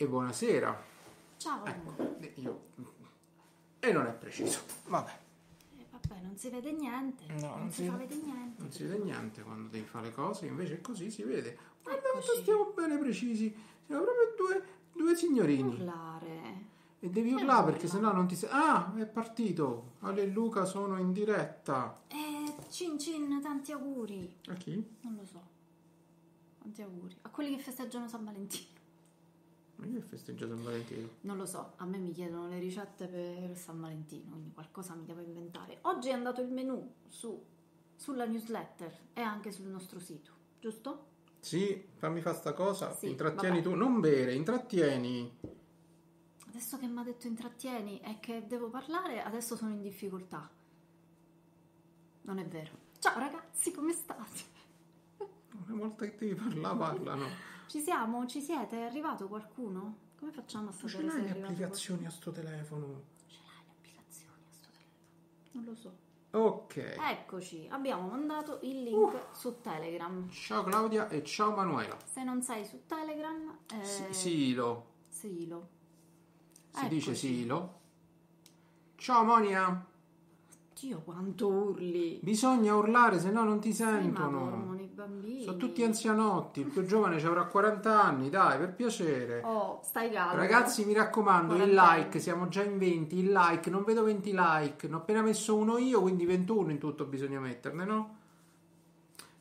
E buonasera. Ciao. Ecco, io... E non è preciso. Vabbè, Eh, vabbè, non si vede niente. No, non, non si, si- fa vedere niente. non si vede niente quando devi fare le cose, invece così si vede. Guarda quanto stiamo bene precisi. Siamo proprio due, due signorini. Urlare. E devi urlare perché sennò non ti sei... Ah, è partito. Ale e Luca sono in diretta. Eh, cin cin, tanti auguri. A chi? Non lo so. Tanti auguri. A quelli che festeggiano San Valentino. Ma io ho festeggiato San Valentino. Non lo so, a me mi chiedono le ricette per San Valentino, quindi qualcosa mi devo inventare. Oggi è andato il menù su, sulla newsletter e anche sul nostro sito, giusto? Sì, fammi fare sta cosa. Sì, intrattieni vabbè. tu. Non bere, intrattieni. Adesso che mi ha detto intrattieni e che devo parlare, adesso sono in difficoltà. Non è vero. Ciao ragazzi, come state? Una volta che devi parlare, parlano. Ci siamo? Ci siete? È arrivato qualcuno? Come facciamo a Non sapere ce se l'hai le applicazioni a sto telefono. qualcuno? Ce l'hai le applicazioni a sto telefono? Non lo so. Ok. Eccoci, abbiamo mandato il link su Telegram. Ciao Claudia e ciao Manuela. Se non sei su Telegram, eh, Si- Silo. Silo. Si dice Eccoci. Silo. Ciao Monia. Dio quanto urli! Bisogna urlare, se no non ti sentono. Bambini. Sono tutti anzianotti. Il più giovane ci avrà 40 anni, dai, per piacere. Oh, stai calmo. Ragazzi, mi raccomando, il like, siamo già in 20, il like, non vedo 20 like, ne ho appena messo uno io, quindi 21 in tutto bisogna metterne, no?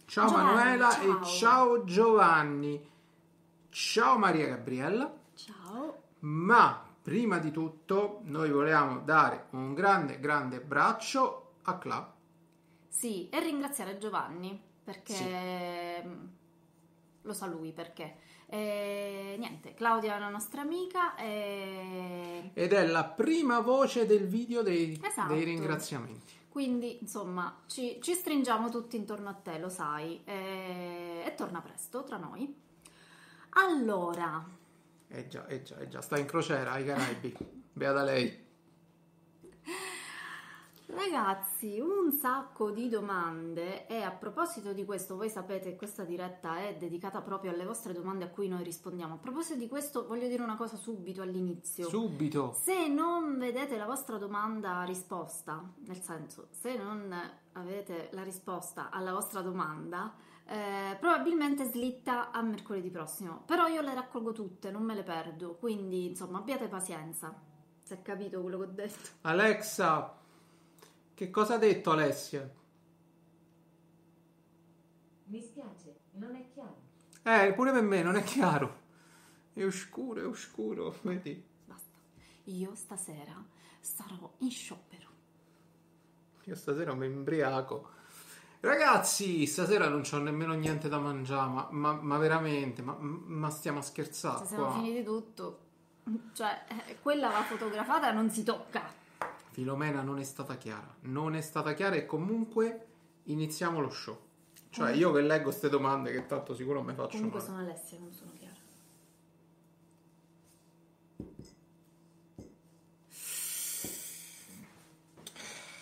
Ciao Giovanni, Manuela ciao. e ciao Giovanni. Ciao Maria Gabriella. Ciao. Ma prima di tutto noi volevamo dare un grande, grande braccio a Cla. Sì, e ringraziare Giovanni perché Sì. mm, lo sa lui perché. E, niente, Claudia è una nostra amica e Ed è la prima voce del video dei, Esatto. dei ringraziamenti. quindi insomma ci, ci stringiamo tutti intorno a te, lo sai, e, e torna presto tra noi. Allora, Eh già, eh già, eh già, sta in crociera ai Caraibi. Beata lei. Ragazzi, un sacco di domande e a proposito di questo, voi sapete che questa diretta è dedicata proprio alle vostre domande a cui noi rispondiamo. A proposito di questo, voglio dire una cosa subito all'inizio. Subito. Se non vedete la vostra domanda risposta, nel senso, se non avete la risposta alla vostra domanda, eh, probabilmente slitta a mercoledì prossimo. Però io le raccolgo tutte, non me le perdo, quindi insomma abbiate pazienza. Se è capito quello che ho detto. Alexa, che cosa ha detto Alessia? Mi spiace, non è chiaro. Eh, pure per me non è chiaro. È oscuro, è oscuro, vedi? Basta. Io stasera sarò in sciopero. Io stasera mi imbriaco. Ragazzi, stasera non c'ho nemmeno niente da mangiare, ma, ma- ma veramente, ma, ma stiamo a scherzare siamo qua. finiti tutto, cioè, eh, quella va fotografata non si tocca. Filomena non è stata chiara, non è stata chiara e comunque iniziamo lo show. Cioè, io che leggo queste domande che tanto sicuro mi faccio Comunque male. sono Alessia, non sono Chiara.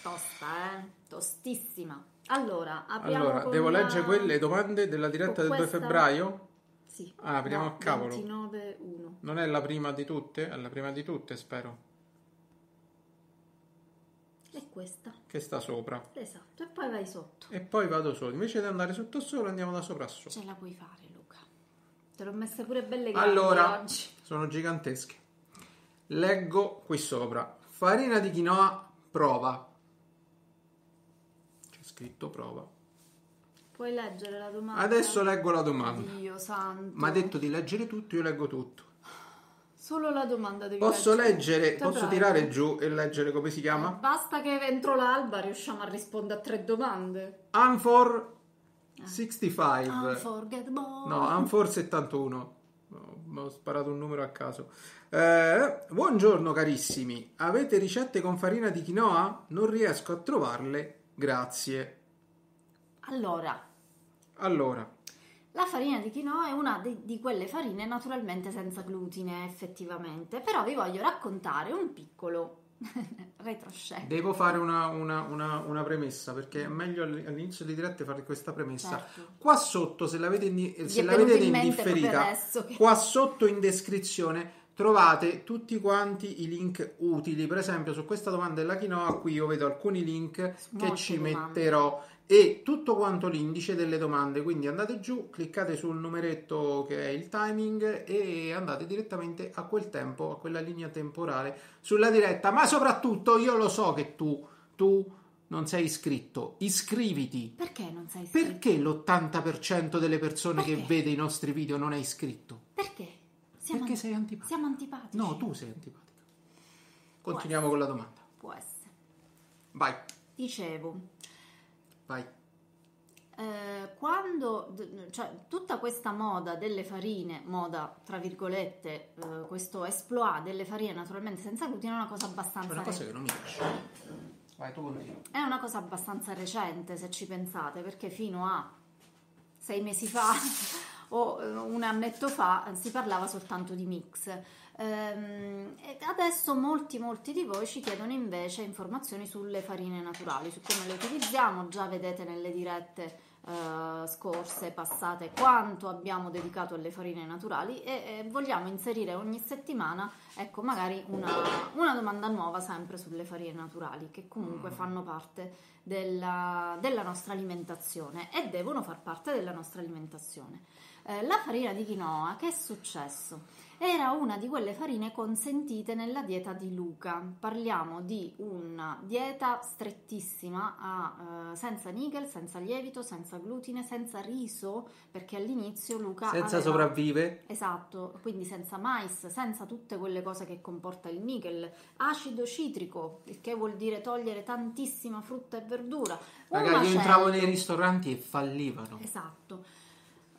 Tosta, eh? Tostissima. Allora, apriamo Allora, devo la- leggere quelle domande della diretta con del 2 questa- febbraio? Sì. Ah, apriamo a cavolo. 29-1. Non è la prima di tutte? È la prima di tutte, spero. E questa. Che sta sopra. Esatto. E poi vai sotto. E poi vado solo. Invece di andare sotto solo, andiamo da sopra a sopra. Ce la puoi fare, Luca. Te l'ho messe pure belle grandi Allora, oggi. sono gigantesche. Leggo qui sopra. Farina di quinoa, prova. C'è scritto prova. Puoi leggere la domanda? Adesso leggo la domanda. Dio santo. Mi ha detto di leggere tutto, io leggo tutto. Solo la domanda devi Posso leggere, Te posso tirare giù e leggere come si Eh, chiama? Basta che entro l'alba riusciamo a rispondere a tre domande. Anfor 65. Unforgettable. No, Anfor 71. No, ho sparato un numero a caso. Eh, buongiorno carissimi. Avete ricette con farina di quinoa? Non riesco a trovarle. Grazie. Allora, Allora, la farina di quinoa è una di, di quelle farine naturalmente senza glutine, effettivamente. Però vi voglio raccontare un piccolo retroscena. devo fare una, una- una- una premessa perché è meglio all- all'inizio di dirette fare questa premessa. Certo. Qua sotto, se l'avete in, se la vedete in in mente proprio differita, che- qua sotto in descrizione trovate tutti quanti i link utili. Per esempio, su questa domanda della quinoa, qui io vedo alcuni link Su che molte ci domande. metterò e tutto quanto l'indice delle domande. Quindi andate giù, cliccate sul numeretto che è il timing e andate direttamente a quel tempo, a quella linea temporale sulla diretta. Ma soprattutto io lo so che tu, tu non sei iscritto. Iscriviti. Perché non sei iscritto? Perché l'80% delle persone che Perché? vede i nostri video non è iscritto? Perché? Siamo, Perché sei antipatico. siamo antipatici. No, tu sei antipatica. Continuiamo con la domanda. Può essere. Vai, Dicevo, vai. eh, quando, cioè, tutta questa moda delle farine, moda tra virgolette, eh, questo exploit delle farine naturalmente senza glutine è una cosa È abbastanza una cosa re- che non mi piace. Vai, tu continua. è una cosa abbastanza recente se ci pensate, perché fino a sei mesi fa o eh, un annetto fa eh, si parlava soltanto di mix. Ehm, adesso molti molti di voi ci chiedono invece informazioni sulle farine naturali, su come le utilizziamo, già vedete nelle dirette eh, scorse, passate, quanto abbiamo dedicato alle farine naturali e, e vogliamo inserire ogni settimana, ecco, magari una, una domanda nuova sempre sulle farine naturali, che comunque fanno parte della, della nostra alimentazione e devono far parte della nostra alimentazione. Eh, la farina di quinoa, che è successo? Era una di quelle farine consentite nella dieta di Luca. Parliamo di una dieta strettissima a, eh, senza nickel, senza lievito, senza glutine, senza riso, perché all'inizio Luca Senza aveva- sopravvive. Esatto, quindi senza mais, senza tutte quelle cose che comporta il nickel, acido citrico, il che vuol dire togliere tantissima frutta e verdura. Un Raga, io entravo nei ristoranti e fallivano. Esatto.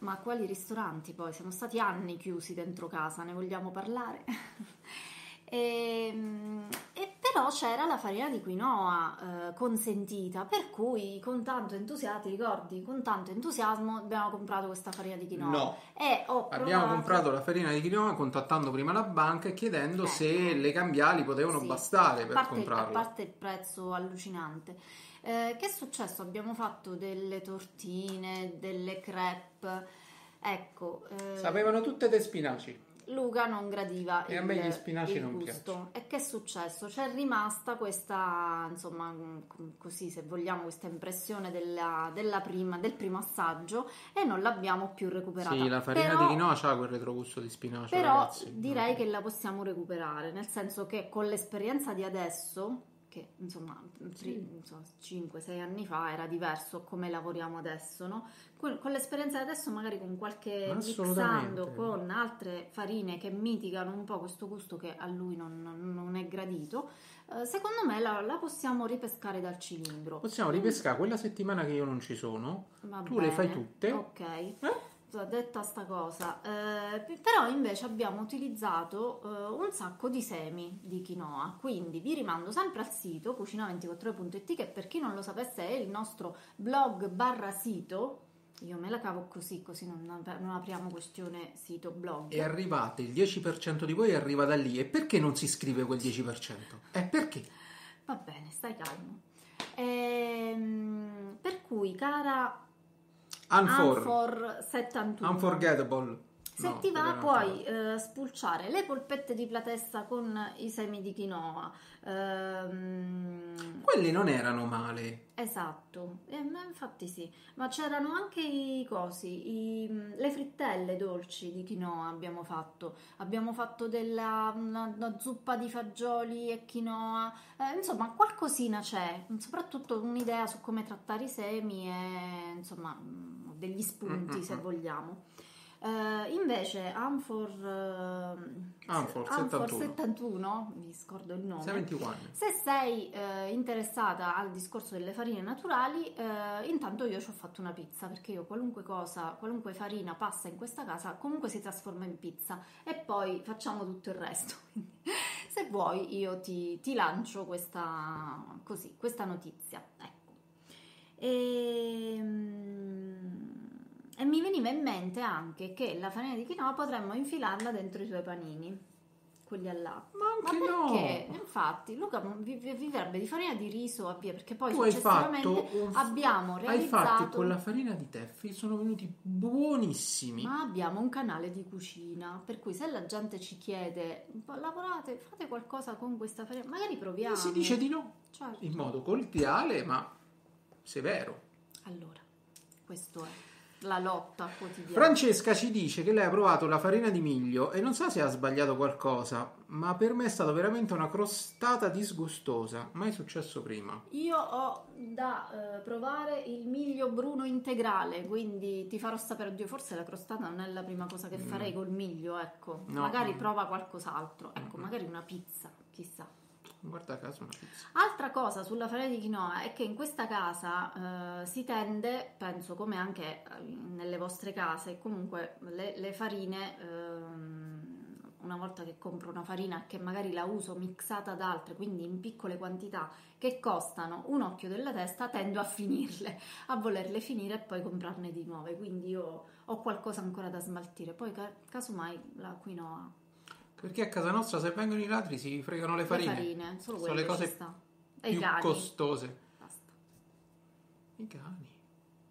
Ma quali ristoranti poi? Siamo stati anni chiusi dentro casa, ne vogliamo parlare? e, e però c'era la farina di quinoa eh, consentita, per cui con tanto entusiasmo, ti ricordi? Con tanto entusiasmo abbiamo comprato questa farina di quinoa. No. E ho Abbiamo provato- comprato la farina di quinoa contattando prima la banca e chiedendo Ecco. se le cambiali potevano Sì, bastare per comprarla. A parte il prezzo allucinante. Eh, che è successo? Abbiamo fatto delle tortine, delle crepe. Ecco, eh, Sapevano tutte dei spinaci. Luca non gradiva E a il, me gli spinaci il non gusto. E che è successo? C'è rimasta questa, insomma, mm, così se vogliamo, questa impressione della, della prima, del primo assaggio e non l'abbiamo più recuperata. Sì, la farina Però- di quinoa c'ha quel retrogusto di spinacio, però ragazzi. direi che la possiamo recuperare, nel senso che con l'esperienza di adesso, che insomma 5-6 anni fa era diverso come lavoriamo adesso, no? Con, con l'esperienza di adesso magari con qualche mixando con altre farine che mitigano un po' questo gusto che a lui non, non- è gradito, eh, secondo me la, la possiamo ripescare dal cilindro. Possiamo ripescare quella settimana che io non ci sono. Va Tu le fai bene, tutte? Ok. Eh? Detta sta cosa, eh, però invece abbiamo utilizzato eh, un sacco di semi di quinoa, quindi vi rimando sempre al sito cucina24.it che per chi non lo sapesse è il nostro blog barra sito, io me la cavo così, così non, non apriamo questione sito blog. E arrivate, il 10% di voi arriva da lì. E perché non si scrive quel 10%? Eh, perché? Va bene, stai calmo. Ehm, per cui, cara Unfor, Anfor 71, unforgettable. Se No, ti va puoi eh, spulciare le polpette di platessa con i semi di quinoa. ehm, Quelli non erano male. esatto, Eh, infatti sì, ma c'erano anche i cosi, i- le frittelle dolci di quinoa abbiamo fatto. Abbiamo fatto della una, una zuppa di fagioli e quinoa, Eh, insomma qualcosina c'è, soprattutto un'idea su come trattare i semi e insomma mm, degli spunti Mm, mm, se vogliamo. Eh, invece Amfor, eh, Amfor Amfor 71. 71, mi scordo il nome. 71. Se sei eh, interessata al discorso delle farine naturali, intanto io ci ho fatto una pizza perché io qualunque cosa, qualunque farina passa in questa casa, comunque si trasforma in pizza e poi facciamo tutto il resto. Se vuoi, io ti, ti lancio questa, così, questa notizia. Ecco. E, e mi veniva in mente anche che la farina di quinoa potremmo infilarla dentro i tuoi panini, quelli al latte. Ma anche Ma perché? no. Infatti, Luca vi- vi- vivrebbe di farina di riso a via, perché poi Tu hai successivamente fatto abbiamo Hai realizzato fatti con la farina di teffi, sono venuti buonissimi. ma abbiamo un canale di cucina, per cui se la gente ci chiede lavorate, fate qualcosa con questa farina, magari proviamo. E si dice di no, Certo. in modo cordiale ma severo. Allora, questo è la lotta quotidiana. Francesca ci dice che lei ha provato la farina di miglio e non sa se ha sbagliato qualcosa, ma per me è stata veramente una crostata disgustosa. Mai successo prima. Io ho da eh, provare il miglio bruno integrale, quindi ti farò sapere, oddio, forse la crostata non è la prima cosa che farei col miglio, ecco. No. Magari prova qualcos'altro, ecco, Mm. magari una pizza, chissà. Guarda caso una pizza. Altra cosa sulla farina di quinoa è che in questa casa eh, si tende, penso come anche eh, nelle vostre case, comunque le, le farine, ehm, una volta che compro una farina che magari la uso mixata ad altre, quindi in piccole quantità che costano un occhio della testa, tendo a finirle, a volerle finire e poi comprarne di nuove. Quindi io ho qualcosa ancora da smaltire. Poi ca- casomai la quinoa, Perché a casa nostra se vengono i ladri si fregano le le farine. farine, solo Sono le cose più cani. costose. Basta. I cani.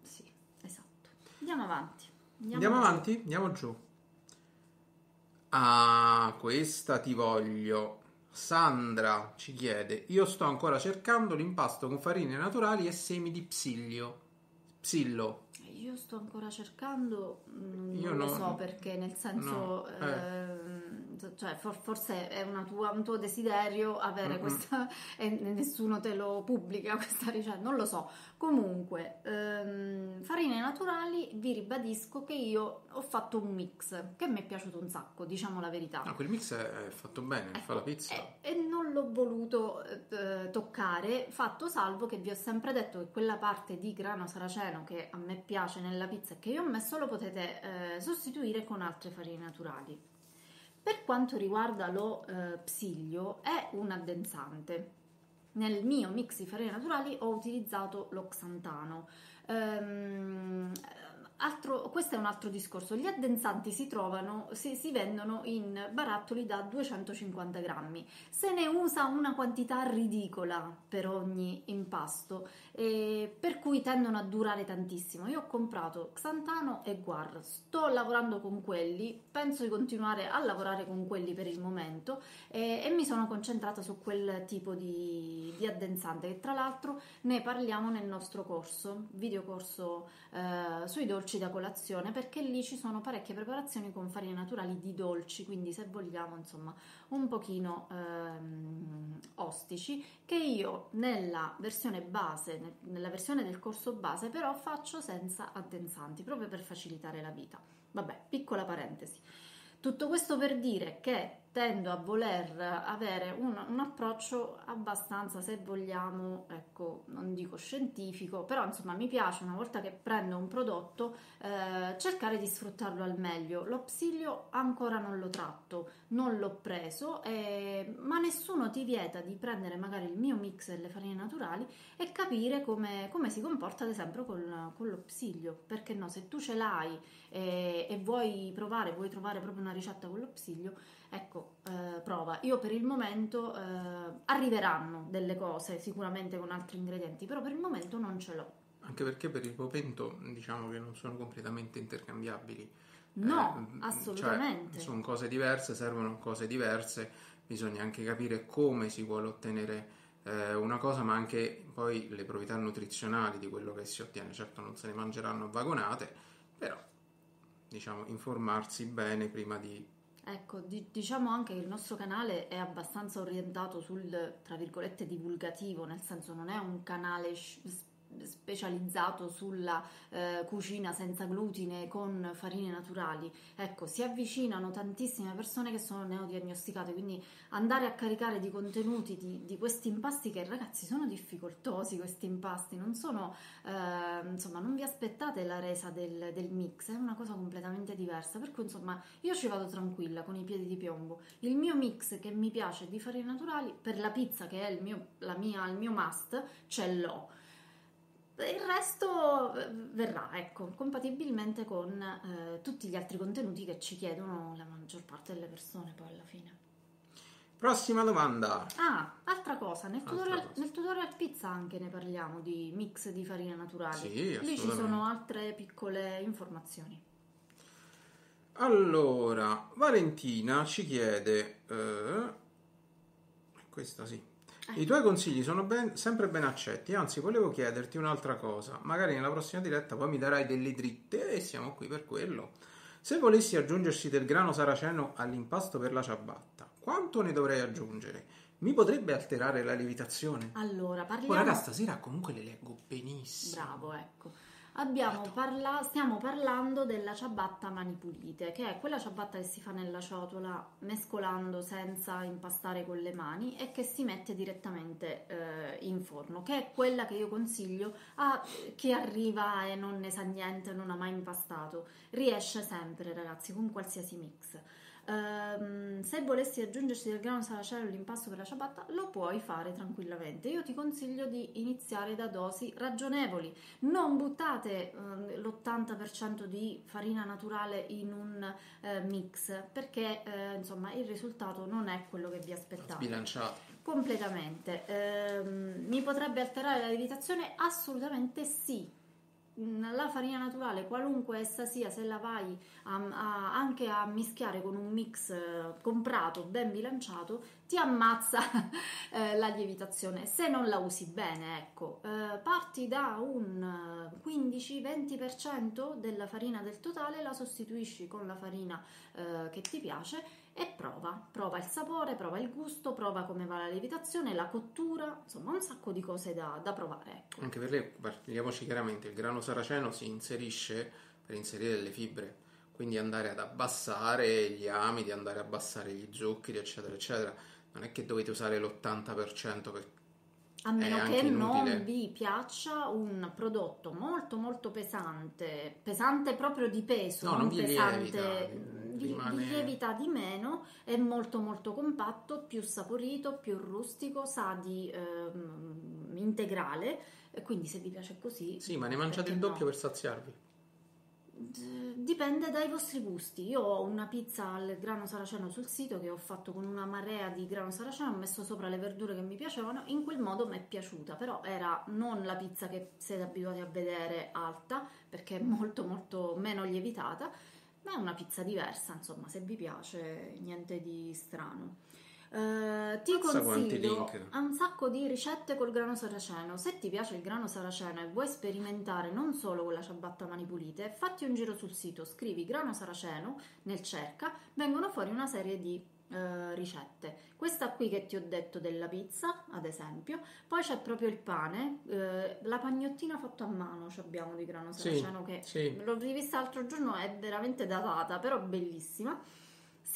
Sì, esatto. Andiamo avanti. Andiamo giù. avanti? Andiamo giù. Ah, questa ti voglio. Sandra ci chiede: Io sto ancora cercando l'impasto con farine naturali e semi di psilio. Psillo. Io sto ancora cercando, mm, Io non lo no- so perché, nel senso, no, eh. ehm, cioè, for- forse è tua- un tuo desiderio avere Mm-mm. questa e nessuno te lo pubblica questa ricetta, non lo so. Comunque, ehm, farine naturali, vi ribadisco che io ho fatto un mix che mi è piaciuto un sacco, diciamo la verità. No, quel mix è fatto bene, fa la pizza. E, e non l'ho voluto eh, toccare, fatto salvo che vi ho sempre detto che quella parte di grano saraceno che a me piace nella pizza e che io ho messo lo potete eh, sostituire con altre farine naturali. Per quanto riguarda lo eh, psilio, è un addensante. Nel mio mix di farine naturali ho utilizzato lo xantano. Ehm, altro- questo è un altro discorso. Gli addensanti si trovano, si, si vendono in barattoli da 250 grammi. Se ne usa una quantità ridicola per ogni impasto, eh, per cui tendono a durare tantissimo. Io ho comprato Xantano e Guar, sto lavorando con quelli, penso di continuare a lavorare con quelli per il momento e, e mi sono concentrata su quel tipo di, di addensante che tra l'altro ne parliamo nel nostro corso, videocorso eh, sui dolci da colazione perché lì ci sono parecchie preparazioni con farine naturali di dolci, quindi se vogliamo insomma un pochino ehm, ostici che io nella versione base, ne- nella versione del corso base però faccio senza addensanti proprio per facilitare la vita. Vabbè, piccola parentesi. Tutto questo per dire che tendo a voler avere un, un approccio abbastanza, se vogliamo, ecco, non dico scientifico, però insomma mi piace una volta che prendo un prodotto eh, cercare di sfruttarlo al meglio. Lo psilio ancora non lo tratto, non l'ho preso, eh, ma nessuno ti vieta di prendere magari il mio mix delle farine naturali e capire come, come si comporta ad esempio con, con lo psilio. Perché no, se tu ce l'hai e, e vuoi provare, vuoi trovare proprio una ricetta con lo psilio, ecco, eh, prova. Io per il momento eh, arriveranno delle cose sicuramente con altri ingredienti, però per il momento non ce l'ho. Anche perché per il momento diciamo che non sono completamente intercambiabili. No, Eh, assolutamente. Cioè, sono cose diverse, servono cose diverse, bisogna anche capire come si vuole ottenere eh, una cosa, ma anche poi le proprietà nutrizionali di quello che si ottiene. Certo non se ne mangeranno a vagonate, però diciamo informarsi bene prima di... Ecco, di- diciamo anche che il nostro canale è abbastanza orientato sul, tra virgolette, divulgativo, nel senso non è un canale sci- specializzato sulla eh, cucina senza glutine con farine naturali. Ecco, si avvicinano tantissime persone che sono neodiagnosticate, quindi andare a caricare di contenuti di, di questi impasti che ragazzi sono difficoltosi questi impasti, non sono, eh, insomma, non vi aspettate la resa del, del mix, è una cosa completamente diversa, per cui insomma io ci vado tranquilla con i piedi di piombo. Il mio mix che mi piace di farine naturali per la pizza che è il mio, la mia, il mio must ce l'ho. Il resto verrà, ecco, compatibilmente con eh, tutti gli altri contenuti che ci chiedono la maggior parte delle persone poi alla fine. Prossima domanda. Ah, altra cosa, nel Altra tutorial, cosa. nel tutorial pizza anche ne parliamo di mix di farine naturali. Sì, Lì ci sono altre piccole informazioni. Allora, Valentina ci chiede... eh, questa sì. I tuoi consigli sono ben- sempre ben accetti, anzi volevo chiederti un'altra cosa, magari nella prossima diretta poi mi darai delle dritte e siamo qui per quello. Se volessi aggiungersi del grano saraceno all'impasto per la ciabatta, quanto ne dovrei aggiungere? Mi potrebbe alterare la lievitazione? Allora, parliamo... raga, stasera comunque le leggo benissimo. Bravo, ecco. Abbiamo parla- stiamo parlando della ciabatta mani pulite, che è quella ciabatta che si fa nella ciotola mescolando senza impastare con le mani e che si mette direttamente eh, in forno, che è quella che io consiglio a chi arriva e non ne sa niente, non ha mai impastato. Riesce sempre, ragazzi, con qualsiasi mix. Ehm, se volessi aggiungersi del grano saraceno all'impasto per la ciabatta, lo puoi fare tranquillamente. Io ti consiglio di iniziare da dosi ragionevoli. Non buttate ehm, l'80% di farina naturale in un eh, mix perché eh, insomma il risultato non è quello che vi aspettate. Sbilanciato. Completamente. Ehm, mi potrebbe alterare la lievitazione? Assolutamente sì. La farina naturale, qualunque essa sia, se la vai a- a- anche a mischiare con un mix eh, comprato, ben bilanciato, ti ammazza eh, la lievitazione. Se non la usi bene, ecco, eh, parti da un eh, 15-20% della farina del totale, la sostituisci con la farina che ti piace e prova, prova il sapore, prova il gusto, prova come va la lievitazione, la cottura, insomma un sacco di cose da, da provare. Ecco. Anche per lei, parliamoci chiaramente, il grano saraceno si inserisce per inserire delle fibre, quindi andare ad abbassare gli amidi, andare ad abbassare gli zuccheri, eccetera, eccetera. Non è che dovete usare l'80% per... A meno che inutile. non vi piaccia un prodotto molto molto pesante, pesante proprio di peso, No, non vi pesante, lievita, vi, rimane- vi lievita di meno, è molto molto compatto, più saporito, più rustico, sa di ehm, integrale, quindi se vi piace così... Sì, ma ne mangiate il perché no? doppio per saziarvi. Dipende dai vostri gusti. Io ho una pizza al grano saraceno sul sito che ho fatto con una marea di grano saraceno, ho messo sopra le verdure che mi piacevano, in quel modo mi è piaciuta, però era non la pizza che siete abituati a vedere alta, perché è molto molto meno lievitata, ma è una pizza diversa, insomma, se vi piace, niente di strano. Eh, ti quanti consiglio un sacco di ricette col grano saraceno. Se ti piace il grano saraceno e vuoi sperimentare non solo con la ciabatta mani pulite, fatti un giro sul sito, scrivi grano saraceno nel cerca, vengono fuori una serie di eh, ricette. Questa qui che ti ho detto della pizza, ad esempio, poi c'è proprio il pane, eh, la pagnottina fatta a mano ci abbiamo di grano Sì, saraceno che sì. l'ho rivista l'altro giorno, è veramente datata, però bellissima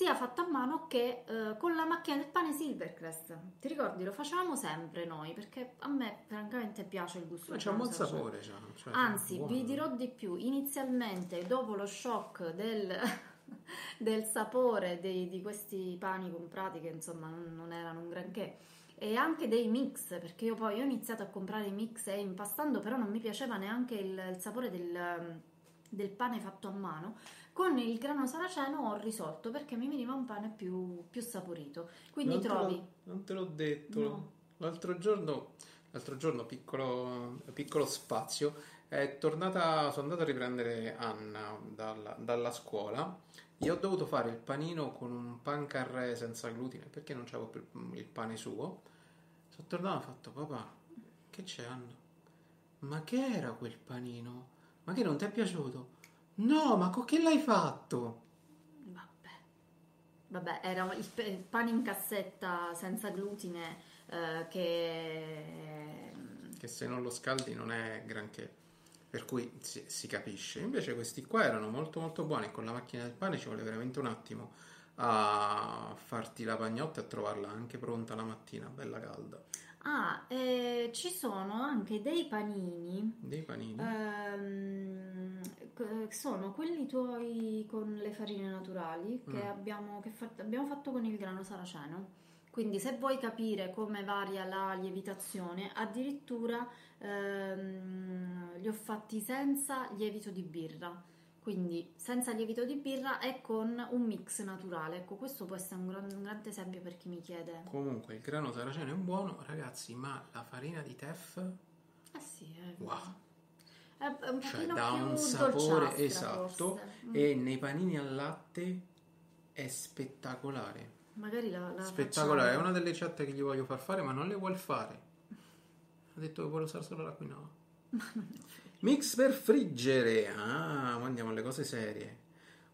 sia fatta a mano che eh, con la macchina del pane Silvercrest. Ti ricordi? Lo facevamo sempre noi perché a me francamente piace il gusto Ma c'è un buon sapore, c'ha, cioè, Anzi, buono. vi dirò di più. Inizialmente, dopo lo shock del, del sapore dei- di questi pani comprati, che insomma non, non erano un granché, e anche dei mix, perché io poi ho iniziato a comprare i mix e impastando, però non mi piaceva neanche il, il sapore del, del pane fatto a mano. Con il grano saraceno ho risolto perché mi veniva un pane più, più saporito. Quindi non te trovi. l'ho- non te l'ho detto. No. L'altro giorno, l'altro giorno piccolo, piccolo spazio, È tornata, sono andato a riprendere Anna dalla, dalla scuola. Gli ho dovuto fare il panino con un pan carré senza glutine perché non c'avevo più il pane suo. Sono tornato e ho fatto, papà, che c'è Anna? Ma che era quel panino? Ma che non ti è piaciuto? No, ma con che l'hai fatto? Vabbè. Vabbè, era il, pe- il pane in cassetta senza glutine eh, che... Che se non lo scaldi non è granché. Per cui si, si capisce. Invece questi qua erano molto molto buoni. Con la macchina del pane ci vuole veramente un attimo a farti la pagnotta e a trovarla anche pronta la mattina, bella calda. Ah, eh, ci sono anche dei panini Dei panini. Ehm, sono quelli tuoi con le farine naturali che, Mm. abbiamo, che fa- abbiamo fatto con il grano saraceno. Quindi se vuoi capire come varia la lievitazione, addirittura ehm, li ho fatti senza lievito di birra. Quindi senza lievito di birra e con un mix naturale. Ecco, questo può essere un, gran- un grande esempio per chi mi chiede. Comunque il grano saraceno è buono, ragazzi, ma la farina di teff Eh sì, è, Wow. è, è un Cioè, dà un sapore esatto. Mm. e nei panini al latte è spettacolare. Magari la, la Spettacolare, è facciamo. una delle ricette che gli voglio far fare, ma non le vuol fare. Ha detto che vuole usare solo la quinoa. Mix per friggere. Ah, ma andiamo alle cose serie.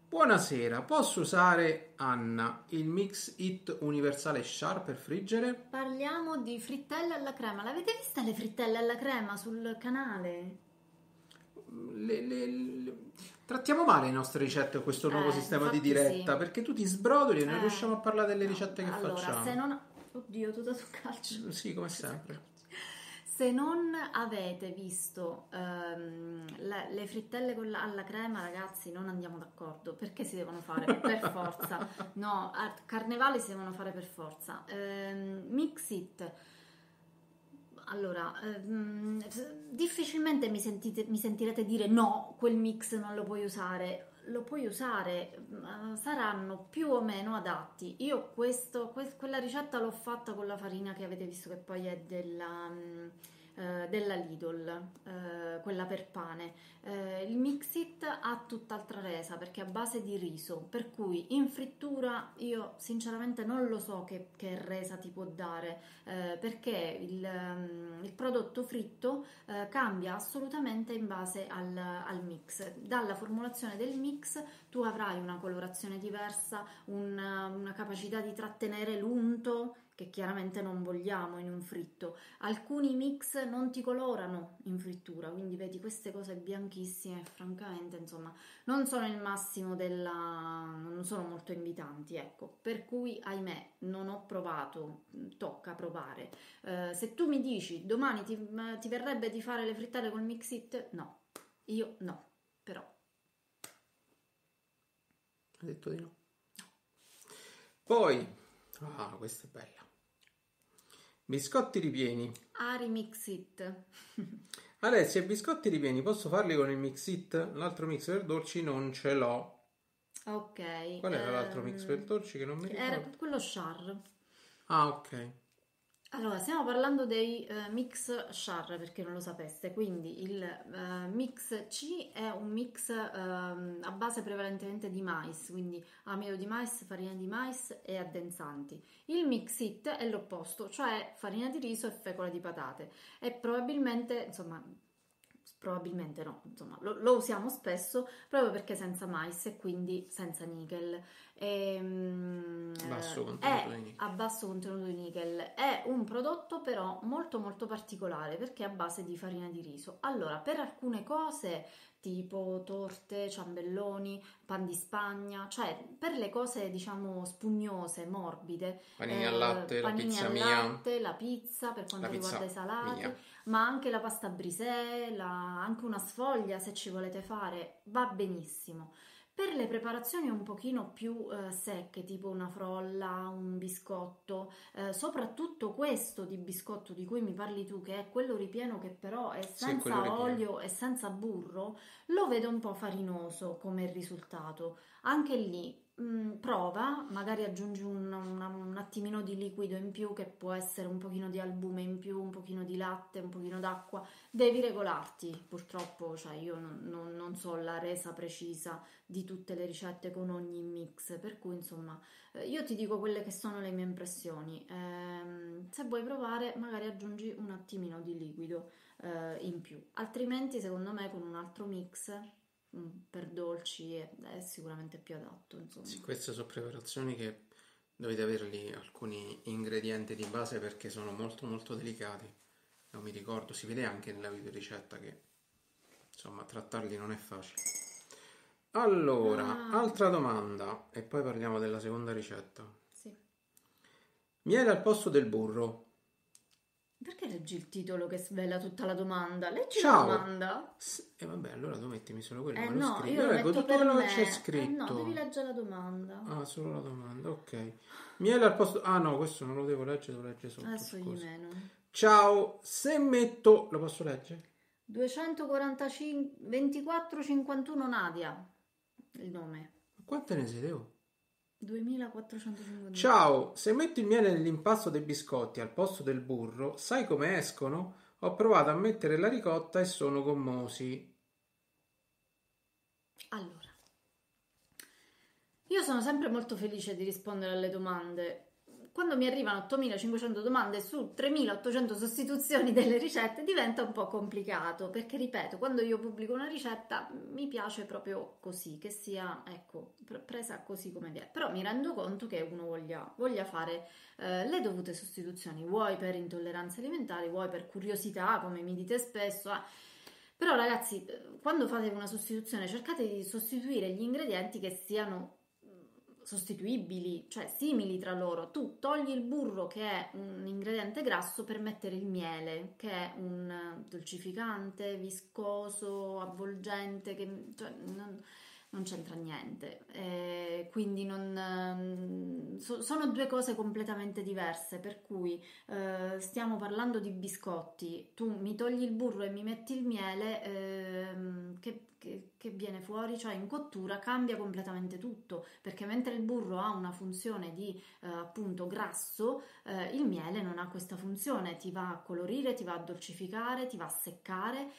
Buonasera, posso usare Anna il Mix It universale Sharp per friggere? Parliamo di frittelle alla crema. L'avete vista le frittelle alla crema sul canale? Le- le- le- Trattiamo male le nostre ricette con questo nuovo Eh, sistema di diretta sì. perché tu ti sbrodoli e non Eh, riusciamo a parlare delle no. ricette che allora, facciamo. Se non... Oddio, tu dato un calcio. Sì, come sempre. Se non avete visto ehm, le, le frittelle la- alla crema, ragazzi, non andiamo d'accordo perché si devono fare per forza. No, a carnevale si devono fare per forza. Ehm, mix it. Allora, ehm, difficilmente mi, sentite- mi sentirete dire no, quel mix non lo puoi usare. Lo puoi usare, saranno più o meno adatti. Io questo, que- quella ricetta l'ho fatta con la farina che avete visto che poi è della, mm, eh, della Lidl, eh, quella per pane. Eh, il Mixit ha tutt'altra resa perché è a base di riso, per cui in frittura io sinceramente non lo so che, che resa ti può dare, eh, perché il, ehm, il prodotto fritto eh, cambia assolutamente in base al, al mix. Dalla formulazione del mix tu avrai una colorazione diversa, una, una capacità di trattenere l'unto che chiaramente non vogliamo in un fritto. Alcuni mix non ti colorano in frittura, quindi vedi queste cose bianchissime, francamente, insomma, non sono il massimo della non sono molto invitanti, ecco. Per cui ahimè, non ho provato, tocca provare. Eh, se tu mi dici domani ti, ti verrebbe di fare le frittelle col mix it? No. Io no, però Ha detto di no. Poi, ah, questa è bella. Biscotti ripieni. Ari mix it. Alessia, biscotti ripieni, posso farli con il Mix It? L'altro mix per dolci non ce l'ho. Ok. Qual era l'altro ehm, mix per dolci che non mi Era ricordo? quello char. Ah, ok. Allora, stiamo parlando dei eh, mix char, perché non lo sapeste. Quindi il eh, mix C è un mix ehm, a base prevalentemente di mais, quindi amido di mais, farina di mais e addensanti. Il mix it è l'opposto, cioè farina di riso e fecola di patate. E probabilmente, insomma, probabilmente no, insomma, lo, lo usiamo spesso proprio perché senza mais e quindi senza nickel. Ehm, Basso eh, contenuto è di nickel. a basso contenuto di nickel. È un prodotto però molto molto particolare perché è a base di farina di riso. Allora, per alcune cose tipo torte, ciambelloni, pan di spagna, cioè per le cose diciamo spugnose, morbide, Panini eh, al latte, la panini pizza al mia. latte, la pizza per quanto La pizza riguarda i salati, mia. Ma anche la pasta brisée, la- anche una sfoglia se ci volete fare, va benissimo. Per le preparazioni un pochino più eh, secche, tipo una frolla, un biscotto, eh, soprattutto questo di biscotto di cui mi parli tu, che è quello ripieno che però è Sì, senza ripieno. olio e senza burro, lo vedo un po' farinoso come risultato. Anche lì mh, prova, magari aggiungi un, una- un attimino di liquido in più, che può essere un pochino di albume in più, un pochino di latte, un pochino d'acqua, devi regolarti. Purtroppo cioè, io non, non, non so la resa precisa di tutte le ricette con ogni mix, per cui insomma eh, io ti dico quelle che sono le mie impressioni. Ehm, se vuoi provare magari aggiungi un attimino di liquido eh, in più, altrimenti secondo me con un altro mix mm, per dolci è, è sicuramente più adatto. Insomma. Sì, queste sono preparazioni che dovete averli alcuni ingredienti di base perché sono molto molto delicati. Non mi ricordo, si vede anche nella videoricetta che insomma trattarli non è facile. Allora, Ah. altra domanda e poi parliamo della seconda ricetta. Sì. Miele al posto del burro. Perché leggi il titolo che svela tutta la domanda? Leggi Ciao. la domanda. E vabbè, allora tu mettimi solo quello. Eh no, scrivi. io lo leggo tutto quello che c'è Eh scritto. no, devi leggere la domanda. Ah, solo la domanda, ok. Miele al posto... Ah no, questo non lo devo leggere, devo leggere sotto, Adesso gli scusa. meno. Ciao, se metto... Lo posso leggere? 245 2451 Nadia. Il nome. Quante ne siete? oh? 2451. Ciao, se metto il miele nell'impasto dei biscotti al posto del burro, sai come escono? Ho provato a mettere la ricotta e sono gommosi. Allora, io sono sempre molto felice di rispondere alle domande. Quando mi arrivano 8500 domande su 3800 sostituzioni delle ricette diventa un po' complicato perché ripeto, quando io pubblico una ricetta mi piace proprio così, che sia ecco, pre- presa così come viene. Però mi rendo conto che uno voglia, voglia fare eh, le dovute sostituzioni, vuoi per intolleranze alimentari, vuoi per curiosità, come mi dite spesso. eh. Però ragazzi, eh, quando fate una sostituzione cercate di sostituire gli ingredienti che siano sostituibili, cioè simili tra loro. Tu togli il burro che è un ingrediente grasso per mettere il miele, che è un dolcificante, viscoso, avvolgente, che cioè, non, non c'entra niente. Eh, quindi non, ehm, so- sono due cose completamente diverse, per cui eh, stiamo parlando di biscotti, tu mi togli il burro e mi metti il miele, ehm, che, che- che viene fuori, cioè in cottura cambia completamente tutto, perché mentre il burro ha una funzione di eh, appunto grasso, eh, il miele non ha questa funzione, ti va a colorire, ti va a dolcificare, ti va a seccare.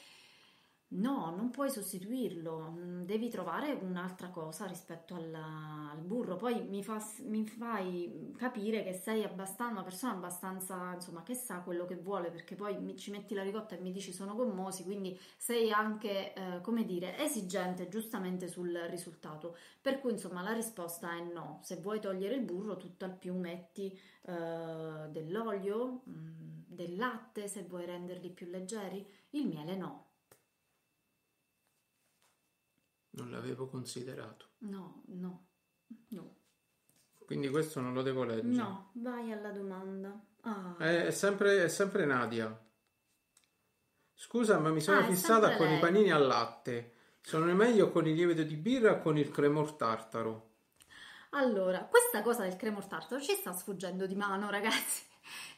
No, non puoi sostituirlo, mm, devi trovare un'altra cosa rispetto alla- al burro. Poi mi, fa- mi fai capire che sei abbastanza, una persona abbastanza, insomma, che sa quello che vuole, perché poi mi- ci metti la ricotta e mi dici sono gommosi, quindi sei anche, eh, come dire, esigente giustamente sul risultato. Per cui, insomma, la risposta è no. Se vuoi togliere il burro, tutto al più metti eh, dell'olio, mm, del latte, se vuoi renderli più leggeri, il miele no. Non l'avevo considerato. No, no, no, Quindi questo non lo devo leggere. no, vai alla domanda. Ah, È, è sempre, è sempre Nadia. Scusa, ma mi sono Ah, fissata con i lei. panini al latte. Sono meglio con il lievito di birra o con il cremor tartaro? Allora, questa cosa del cremor tartaro ci sta sfuggendo di mano, ragazzi.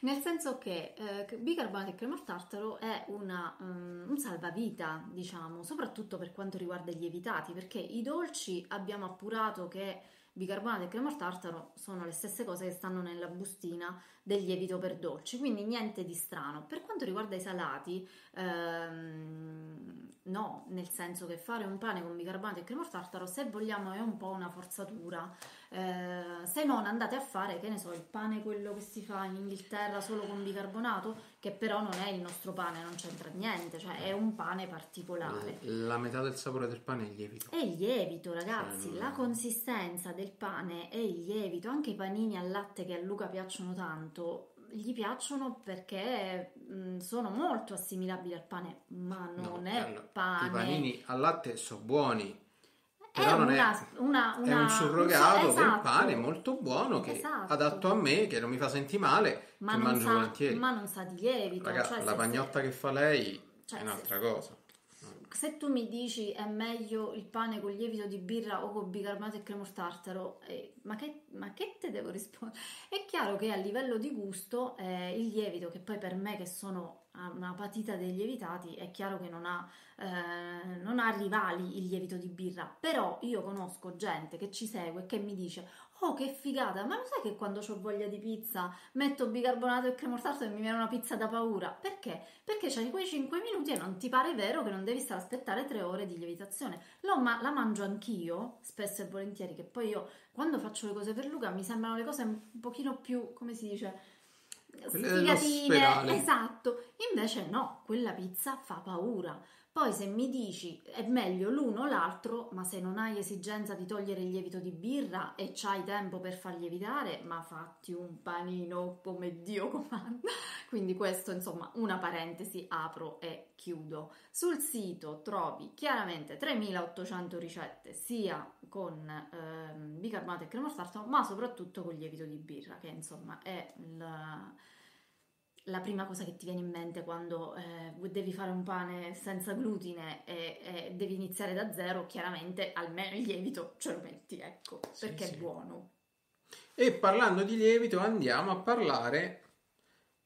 Nel senso che eh, bicarbonato di cremor tartaro è una, um, un salvavita, diciamo, soprattutto per quanto riguarda i lievitati, perché i dolci abbiamo appurato che bicarbonato e cremor tartaro sono le stesse cose che stanno nella bustina del lievito per dolci, quindi niente di strano. Per quanto riguarda i salati, ehm, no, nel senso che fare un pane con bicarbonato e cremor tartaro, se vogliamo, è un po' una forzatura. Eh, se non andate a fare, che ne so, il pane quello che si fa in Inghilterra solo con bicarbonato, che però non è il nostro pane, non c'entra niente, cioè è un pane particolare. La metà del sapore del pane è il lievito. È il lievito, ragazzi, Cioè, non- la consistenza del pane è il lievito, anche i panini al latte che a Luca piacciono tanto, gli piacciono perché mh, sono molto assimilabili al pane, ma non No, è allora, pane. I panini al latte sono buoni, però non è- una, una- è una- un surrogato so- del esatto. pane molto buono che Esatto. adatto a me, che non mi fa sentire male, ma che non, mangio sa, volentieri. ma non sa di lievito. Raga, cioè, la se- pagnotta che fa lei cioè, è se- un'altra cosa. Se tu mi dici è meglio il pane con lievito di birra o con bicarbonato e cremor tartaro, eh, ma, che, ma che te devo rispondere? È chiaro che a livello di gusto eh, il lievito, che poi per me che sono a una patita dei lievitati, è chiaro che non ha, eh, non ha rivali il lievito di birra, però io conosco gente che ci segue e che mi dice Oh, che figata! Ma lo sai che quando ho voglia di pizza metto bicarbonato e crema e mi viene una pizza da paura? Perché? Perché c'hai quei 5 minuti e non ti pare vero che non devi stare a aspettare 3 ore di lievitazione. Lo, ma la mangio anch'io, spesso e volentieri, che poi io quando faccio le cose per Luca mi sembrano le cose un pochino più, come si dice, sfigatine. Esatto. Invece no, quella pizza fa paura. Poi se mi dici è meglio l'uno o l'altro, ma se non hai esigenza di togliere il lievito di birra e c'hai tempo per far lievitare, ma fatti un panino come Dio comanda. Quindi questo insomma una parentesi apro e chiudo. Sul sito trovi chiaramente 3800 ricette sia con ehm, bicarbonato e crema ma soprattutto con lievito di birra, che insomma è il la prima cosa che ti viene in mente quando eh, devi fare un pane senza glutine e, e devi iniziare da zero, chiaramente almeno il lievito ce lo metti, ecco, Sì, perché sì. è buono. E parlando di lievito andiamo a parlare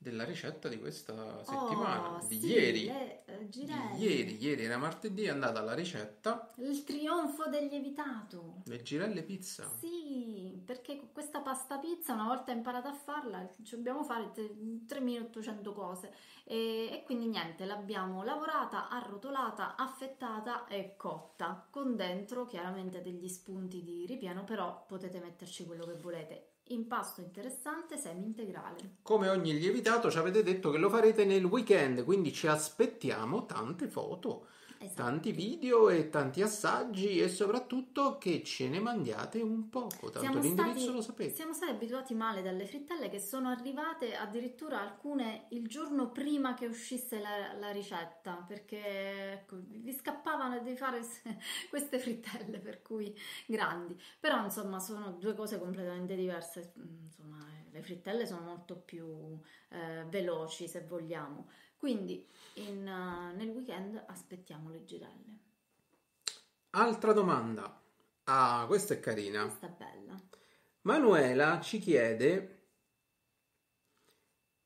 della ricetta di questa settimana, Oh, di sì, ieri. le, eh, Di ieri, ieri era martedì, è andata la ricetta Il trionfo del lievitato. del girelle pizza. Sì, perché questa pasta pizza, una volta imparata a farla, ci dobbiamo fare te- 3800 cose. E, e quindi niente, l'abbiamo lavorata, arrotolata, affettata e cotta, con dentro chiaramente degli spunti di ripieno, però potete metterci quello che volete. Impasto interessante, semi integrale. Come ogni lievitato ci avete detto che lo farete nel weekend, quindi ci aspettiamo tante foto, Esatto. tanti video e tanti assaggi e soprattutto che ce ne mandiate un poco, tanto Siamo l'indirizzo stati- lo sapete. Siamo stati abituati male dalle frittelle che sono arrivate addirittura alcune il giorno prima che uscisse la, la ricetta perché ecco, vi scappavano di fare queste frittelle per cui grandi però insomma sono due cose completamente diverse Mm, insomma le frittelle sono molto più eh, veloci se vogliamo quindi in, eh, nel weekend aspettiamo le girelle Altra domanda. Ah, questa è carina. questa è bella Manuela ci chiede: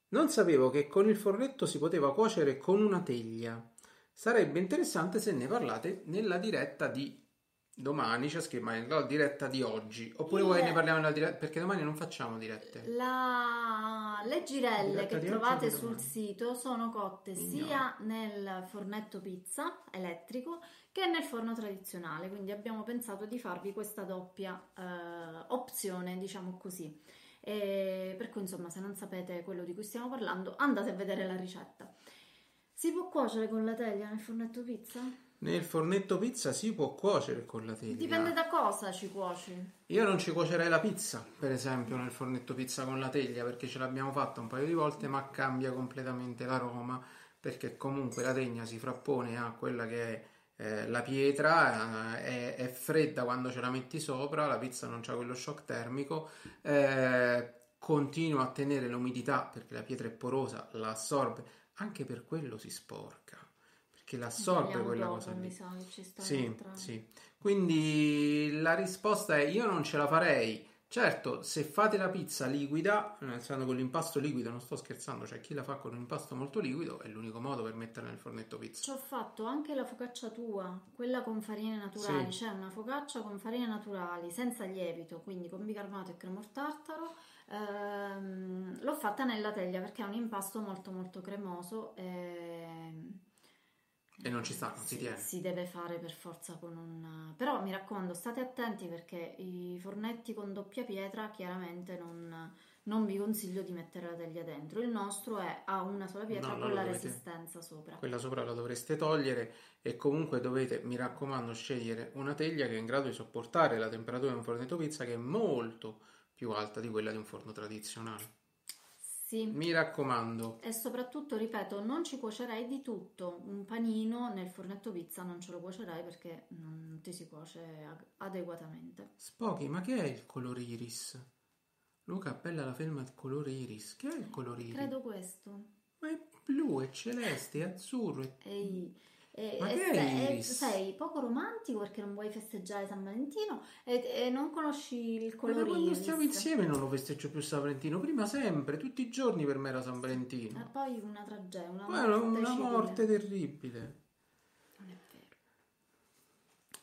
Non sapevo che con il fornetto si poteva cuocere con una teglia. Sarebbe interessante se ne parlate nella diretta di domani, c'è scritto, ma nella diretta di oggi. Oppure Il- vuoi ne parliamo nella diretta? Perché domani non facciamo dirette. La- Le girelle che trovate sul sito sono cotte Ignoro. sia nel fornetto pizza elettrico che nel forno tradizionale, quindi abbiamo pensato di farvi questa doppia eh, opzione, diciamo così. E per cui insomma, se non sapete quello di cui stiamo parlando, andate a vedere la ricetta. Si può cuocere con la teglia nel fornetto pizza? Nel fornetto pizza si può cuocere con la teglia. Dipende da cosa ci cuoci. Io non ci cuocerei la pizza, per esempio, nel fornetto pizza con la teglia, perché ce l'abbiamo fatta un paio di volte, ma cambia completamente l'aroma, perché comunque la teglia si frappone a quella che è eh, la pietra, eh, è, è fredda quando ce la metti sopra, la pizza non ha quello shock termico, eh, continua a tenere l'umidità perché la pietra è porosa, la assorbe, anche per quello si sporca, perché l'assorbe quella dopo, cosa lì. sta Sì, sì. Quindi la risposta è io non ce la farei. Certo, se fate la pizza liquida, nel senso con l'impasto liquido, non sto scherzando, cioè chi la fa con un impasto molto liquido è l'unico modo per metterla nel fornetto pizza. Ci ho fatto anche la focaccia tua, quella con farine naturali. Sì. C'è una focaccia con farine naturali, senza lievito, quindi con bicarbonato e cremor tartaro. Ehm, l'ho fatta nella teglia perché è un impasto molto molto cremoso e E non ci sta, non si sì, tiene. si deve fare per forza con un... Però mi raccomando, state attenti perché i fornetti con doppia pietra chiaramente non, non vi consiglio di mettere la teglia dentro. Il nostro è a una sola pietra No, con la dovete- resistenza sopra. Quella sopra la dovreste togliere e comunque dovete, mi raccomando, scegliere una teglia che è in grado di sopportare la temperatura di un fornetto pizza che è molto più alta di quella di un forno tradizionale. Sì. Mi raccomando. E soprattutto, ripeto, non ci cuocerei di tutto. Un panino nel fornetto pizza non ce lo cuocerei perché non ti si cuoce adeguatamente. Spocky, ma che è il color iris? Luca, bella la felma del colore iris. Che è il colore iris? Credo questo. Ma è blu, è celeste, è azzurro. è- Ehi, e, Ma e e sei poco romantico perché non vuoi festeggiare San Valentino e, e non conosci il Ma colore quando iris. stiamo insieme non lo festeggio più San Valentino. Prima sempre, tutti i giorni per me era San E Valentino. poi una tragedia, una Poi morte una morte terribile. Non è vero.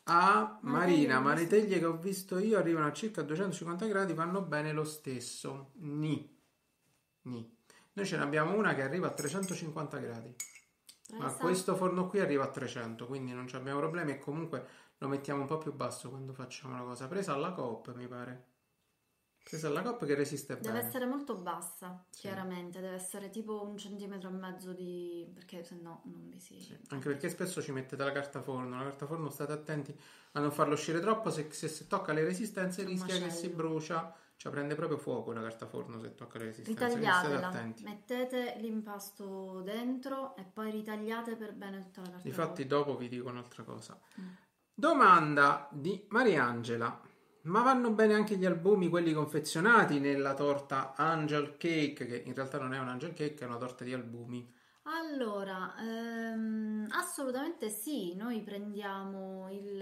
Ah, Ma Marina, ma le teglie che ho visto io arrivano a circa 250 gradi, vanno bene lo stesso. Ni. Ni. Noi ce ne abbiamo una che arriva a 350 gradi. Ma Presa? questo forno qui arriva a 300, quindi non abbiamo problemi e comunque lo mettiamo un po' più basso quando facciamo la cosa. Presa alla COP, mi pare. Presa alla COP che resiste Deve bene. essere molto bassa, Sì. chiaramente, deve essere tipo un centimetro e mezzo di... perché se no non vi si... Sì, Anche perché spesso ci mettete la carta forno. La carta forno state attenti a non farlo uscire troppo. Se, se, se tocca le resistenze un rischia che macello. si brucia. Cioè prende proprio fuoco la carta forno se tocca le resistenze. Ritagliatela, mettete l'impasto dentro e poi ritagliate per bene tutta la carta. Difatti dopo vi dico un'altra cosa. Mm. Domanda di Mariangela. Ma vanno bene anche gli albumi, quelli confezionati nella torta Angel Cake, che in realtà non è un Angel Cake, è una torta di albumi. Allora, ehm, assolutamente sì, noi prendiamo il...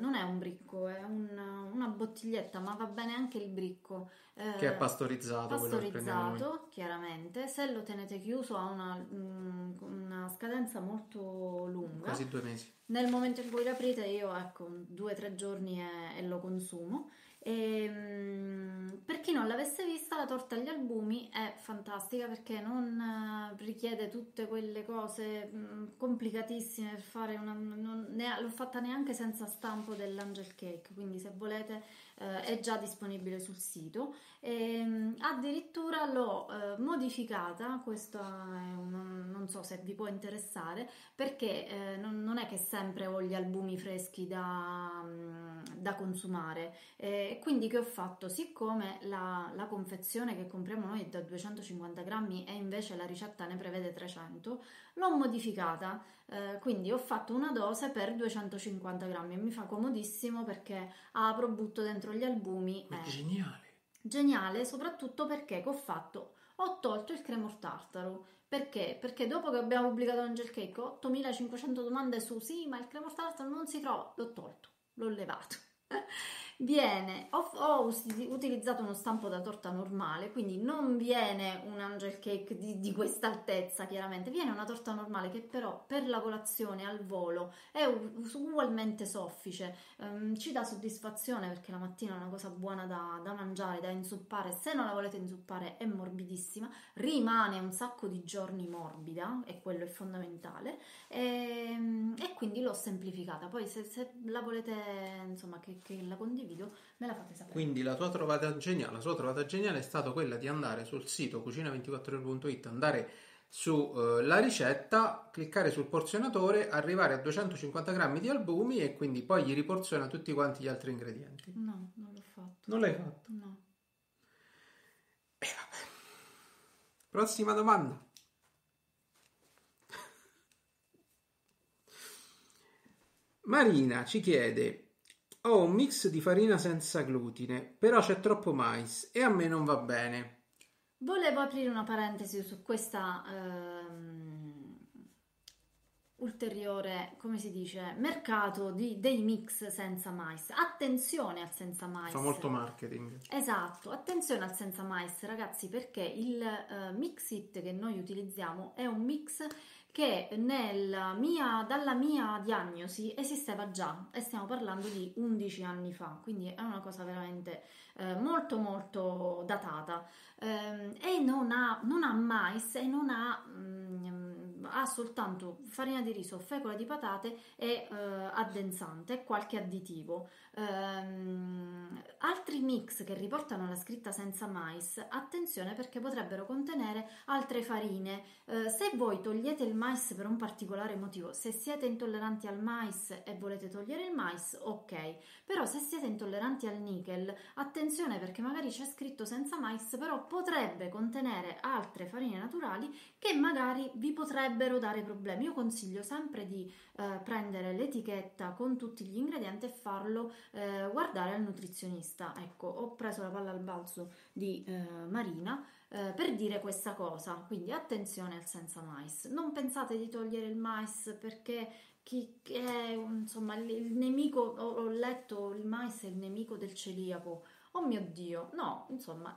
non è un bricco, è un- una bottiglietta, ma va bene anche il bricco. eh, Che è pastorizzato, quello che pastorizzato, chiaramente. Se lo tenete chiuso ha una, mm, una scadenza molto lunga. Quasi due mesi. Nel momento in cui lo aprite, io ecco due o tre giorni e, e lo consumo. E, mm, per chi non l'avesse vista, la torta agli albumi è fantastica perché non eh, richiede tutte quelle cose mm, complicatissime per fare una. non- ne- l'ho fatta neanche senza stampo dell'Angel Cake, quindi se volete eh, è già disponibile sul sito. E, mm, addirittura l'ho eh, modificata, questo un- non so se vi può interessare perché eh, non, non è che sempre ho gli albumi freschi da, mm, da consumare. E quindi che ho fatto? Siccome la, la confezione che compriamo noi è da 250 grammi e invece la ricetta ne prevede 300, l'ho modificata. eh, quindi ho fatto una dose per 250 grammi e mi fa comodissimo perché apro, butto dentro gli albumi. È eh, geniale. Geniale, soprattutto perché che ho fatto? Ho tolto il cremor tartaro. Perché? Perché dopo che abbiamo pubblicato Angel Cake, 8500 domande su sì, ma il cremor tartaro non si trova. L'ho tolto, l'ho levato. Viene, ho, ho utilizzato uno stampo da torta normale, quindi non viene un angel cake di, di questa altezza, chiaramente, viene una torta normale che però per la colazione al volo è ugualmente soffice, Ehm, ci dà soddisfazione perché la mattina è una cosa buona da, da mangiare, da inzuppare, se non la volete inzuppare è morbidissima, rimane un sacco di giorni morbida e quello è fondamentale. E, e quindi l'ho semplificata, poi se, se la volete insomma che, che la condivido me la fate sapere. Quindi la tua trovata geniale, la sua trovata geniale è stata quella di andare sul sito cucina24ore.it, andare sulla ricetta, cliccare sul porzionatore, arrivare a 250 grammi di albumi e quindi poi gli riporziona tutti quanti gli altri ingredienti. No, non l'ho fatto. Non l'hai fatto. No. Prossima domanda. Marina ci chiede: Ho un mix di farina senza glutine, però c'è troppo mais e a me non va bene. Volevo aprire una parentesi su questa ehm, ulteriore, come si dice, mercato di- dei mix senza mais. Attenzione al senza mais. Fa molto marketing. Esatto, attenzione al senza mais ragazzi perché il eh, mix it che noi utilizziamo è un mix che mia, dalla mia diagnosi esisteva già e stiamo parlando di 11 anni fa, quindi è una cosa veramente eh, molto molto datata Ehm, e non ha, non ha mais e non ha, mm, ha soltanto farina di riso, fecola di patate e eh, addensante qualche additivo. Ehm, altri mix che riportano la scritta senza mais, attenzione perché potrebbero contenere altre farine. Eh, se voi togliete il mais per un particolare motivo, se siete intolleranti al mais e volete togliere il mais, ok, però se siete intolleranti al nickel, attenzione perché magari c'è scritto senza mais, però potrebbe contenere altre farine naturali che magari vi potrebbero dare problemi. Io consiglio sempre di eh, prendere l'etichetta con tutti gli ingredienti e farlo eh, guardare al nutrizionista. Ecco, ho preso la palla al balzo di eh, Marina eh, per dire questa cosa, quindi attenzione al senza mais. Non pensate di togliere il mais perché chi è insomma il, nemico, ho, ho letto il mais è il nemico del celiaco. Oh mio Dio, no, insomma,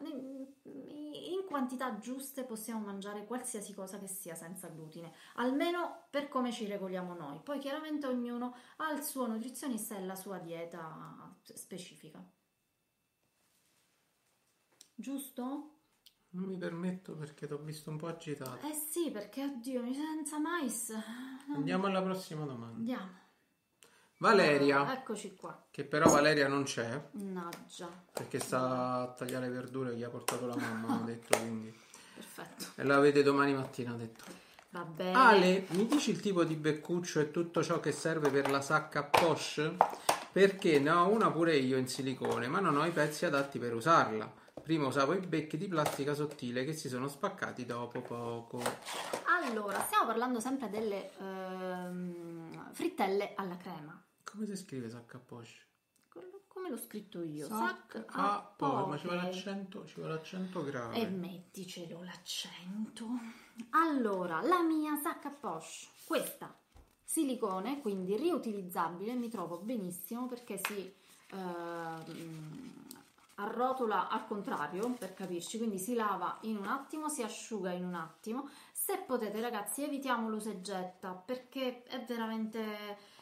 in quantità giuste possiamo mangiare qualsiasi cosa che sia senza glutine, almeno per come ci regoliamo noi. Poi chiaramente ognuno ha il suo nutrizionista e la sua dieta specifica. Giusto? Non mi permetto perché ti ho visto un po' agitato. Eh sì, perché oddio, mi senza mais. Andiamo alla prossima domanda. Andiamo. Valeria, Eccoci qua. che però Valeria non c'è Mannaggia. perché sta a tagliare verdure che ha portato la mamma, hanno detto quindi. Perfetto. E la vede domani mattina, ha detto. Va bene. Ale, mi dici il tipo di beccuccio e tutto ciò che serve per la sacca Porsche? Perché ne ho una pure io in silicone, ma non ho i pezzi adatti per usarla. Prima usavo i becchi di plastica sottile che si sono spaccati dopo poco. Allora, stiamo parlando sempre delle ehm, frittelle alla crema. Come si scrive sacca? Quello- Come l'ho scritto io? Sacca a Porsche, ma ci vuole poche. l'accento, ci vuole l'accento grave. E metticelo l'accento. Allora, la mia sacca Porsche, questa silicone, quindi riutilizzabile, mi trovo benissimo perché si ehm, arrotola al contrario, per capirci, quindi si lava in un attimo, si asciuga in un attimo. Se potete ragazzi evitiamo l'usa e getta perché è veramente...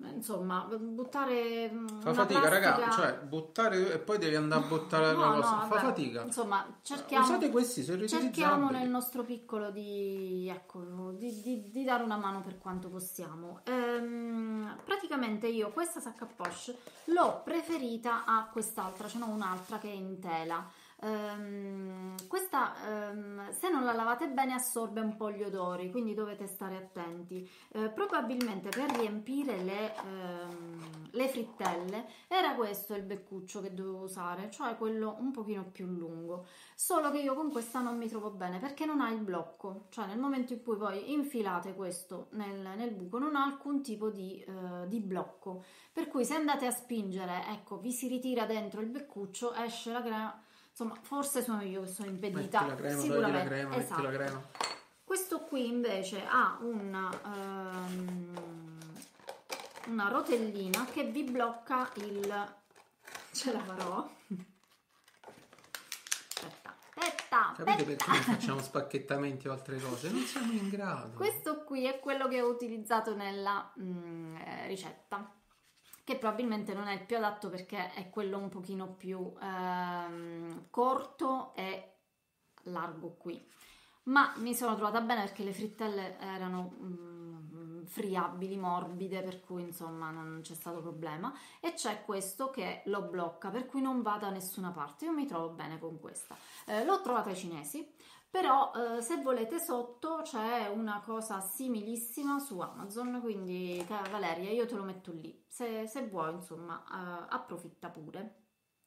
Insomma, buttare mm, Fa fatica, plastica- raga, cioè buttare e poi devi andare a buttare No, la no, cosa. Fa vabbè. fatica. Insomma, cerchiamo, Usate questi, sono cerchiamo nel nostro piccolo di, ecco, di, di- di dare una mano per quanto possiamo. Ehm, praticamente io questa sacca Porsche l'ho preferita a quest'altra, ce n'ho un'altra che è in tela. Ehm, questa, ehm, se non la lavate bene, assorbe un po' gli odori, quindi dovete stare attenti. Eh, probabilmente per riempire le, ehm, le frittelle era questo il beccuccio che dovevo usare, cioè quello un pochino più lungo. Solo che io con questa non mi trovo bene perché non ha il blocco, cioè nel momento in cui poi infilate questo nel, nel buco non ha alcun tipo di, eh, di blocco. Per cui se andate a spingere, ecco, vi si ritira dentro il beccuccio, esce la crema. Insomma, forse sono io che sono impedita. Metti la crema, sicuramente. la crema, metti esatto. la crema. Questo qui invece ha una, ehm, una rotellina che vi blocca il... Ce la farò. Aspetta, aspetta, Capite perché non facciamo spacchettamenti o altre cose? Non siamo in grado. Questo qui è quello che ho utilizzato nella mm, eh, ricetta, che probabilmente non è il più adatto perché è quello un pochino più ehm, corto e largo qui. Ma mi sono trovata bene perché le frittelle erano mm, friabili, morbide, per cui insomma non c'è stato problema. E c'è questo che lo blocca, per cui non va da nessuna parte. Io mi trovo bene con questa. Eh, l'ho trovata ai cinesi, però eh, se volete sotto c'è una cosa similissima su Amazon, quindi cara Valeria io te lo metto lì. Se, se vuoi insomma eh, approfitta pure.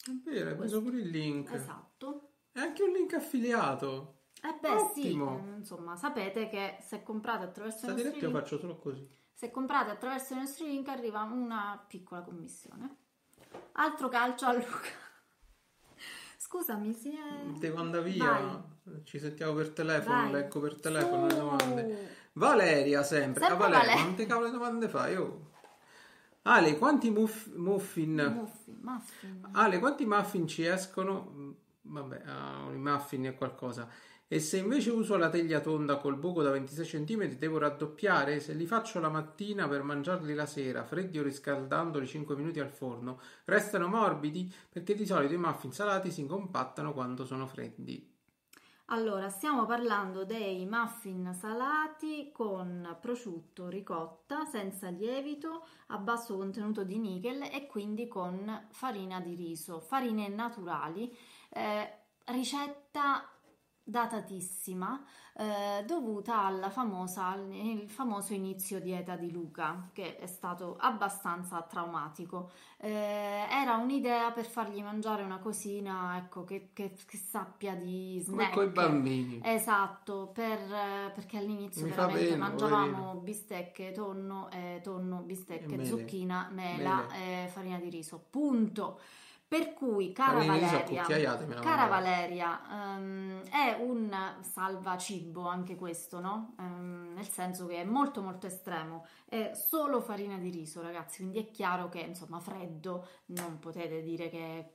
È vero, hai preso pure il link. Esatto. È anche un link affiliato. Eh beh Ottimo. sì, eh, insomma sapete che se comprate attraverso Sta i nostri diretto io link, faccio solo così. se comprate attraverso i nostri link arriva una piccola commissione. Altro calcio a Luca. Scusami, si è... Devo andare via. Vai. Ci sentiamo per telefono, Vai. leggo per telefono le domande. Valeria sempre. Sempre ah, Valeria, Valeria. quante cavolo domande fai? Oh. Ale, quanti muff- muffin? Muffin, muffin. Ale, quanti muffin ci escono? Mm, Vabbè, ah, i muffin è qualcosa. E se invece uso la teglia tonda col buco da 26 cm, devo raddoppiare? Se li faccio la mattina per mangiarli la sera, freddi o riscaldandoli 5 minuti al forno, restano morbidi? Perché di solito i muffin salati si compattano quando sono freddi. Allora, stiamo parlando dei muffin salati con prosciutto, ricotta, senza lievito, a basso contenuto di nickel e quindi con farina di riso, farine naturali, eh, ricetta datatissima eh, dovuta alla famosa, al famoso inizio dieta di Luca che è stato abbastanza traumatico eh, era un'idea per fargli mangiare una cosina ecco che, che- che sappia di Come snack con i bambini. Esatto, per, perché all'inizio Mi veramente pena, mangiavamo bistecche, tonno, eh, tonno, bistecche, mele. zucchina, mela Mele. e farina di riso. Punto. Per cui, cara Valeria, cara. Valeria, ehm, è un salva cibo anche questo, no? Ehm, nel senso che è molto molto estremo, è solo farina di riso, ragazzi, quindi è chiaro che insomma freddo non potete dire che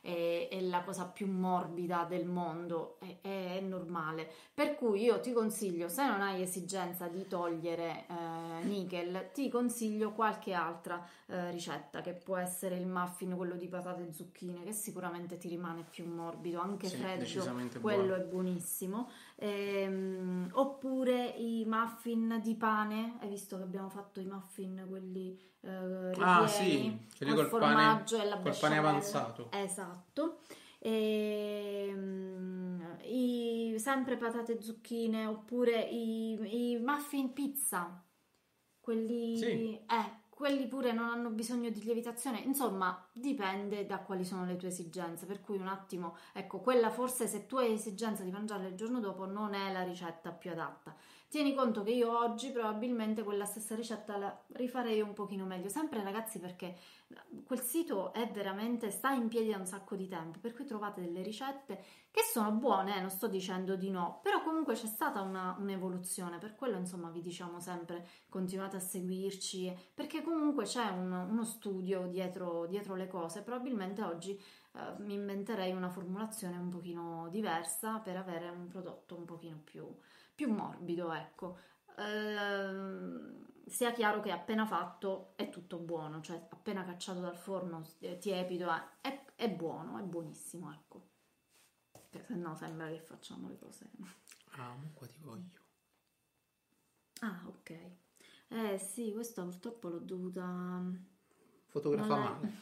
è, è la cosa più morbida del mondo, è, è normale. Per cui io ti consiglio, se non hai esigenza di togliere eh, nickel, ti consiglio qualche altra eh, ricetta che può essere il muffin, quello di patate e zucchine, che sicuramente ti rimane più morbido, anche Sì, freddo, quello buono. è buonissimo. Ehm, oppure i muffin di pane, hai visto che abbiamo fatto i muffin quelli eh, Ah, ripieni, sì, quelli col col pane- formaggio e la col pane avanzato. Esatto. Ehm, i, sempre patate e zucchine oppure i, i muffin pizza, quelli, Sì. eh, quelli pure non hanno bisogno di lievitazione, insomma dipende da quali sono le tue esigenze, per cui un attimo, ecco, quella forse se tu hai esigenza di mangiarla il giorno dopo non è la ricetta più adatta. Tieni conto che io oggi probabilmente quella stessa ricetta la rifarei un pochino meglio, sempre ragazzi perché quel sito è veramente, sta in piedi da un sacco di tempo, per cui trovate delle ricette che sono buone, eh, non sto dicendo di no, però comunque c'è stata una- un'evoluzione, per quello insomma vi diciamo sempre continuate a seguirci, perché comunque c'è un- uno studio dietro, dietro le cose, probabilmente oggi eh, mi inventerei una formulazione un pochino diversa per avere un prodotto un pochino più, più morbido, ecco. Ehm, sia chiaro che appena fatto è tutto buono, cioè appena cacciato dal forno eh, tiepido eh, è, è buono, è buonissimo, ecco. Che se no sembra che facciamo le cose. Ah, qua ti voglio. Ah, ok. Eh sì, questa purtroppo l'ho dovuta. Fotografa non è- male.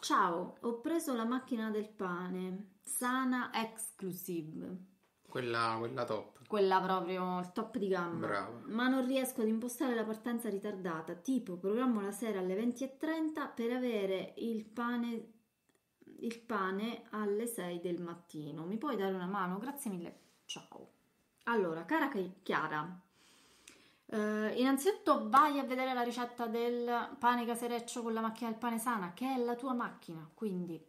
Ciao, ho preso la macchina del pane, Sana Exclusive. Quella, quella top. Quella proprio il top di gamma. Brava. Ma non riesco ad impostare la partenza ritardata. Tipo, programmo la sera alle 20.30 per avere il pane, il pane alle 6 del mattino. Mi puoi dare una mano? Grazie mille. Ciao. Allora, cara Chi- Chiara, eh, innanzitutto vai a vedere la ricetta del pane casereccio con la macchina del pane sana, che è la tua macchina. Quindi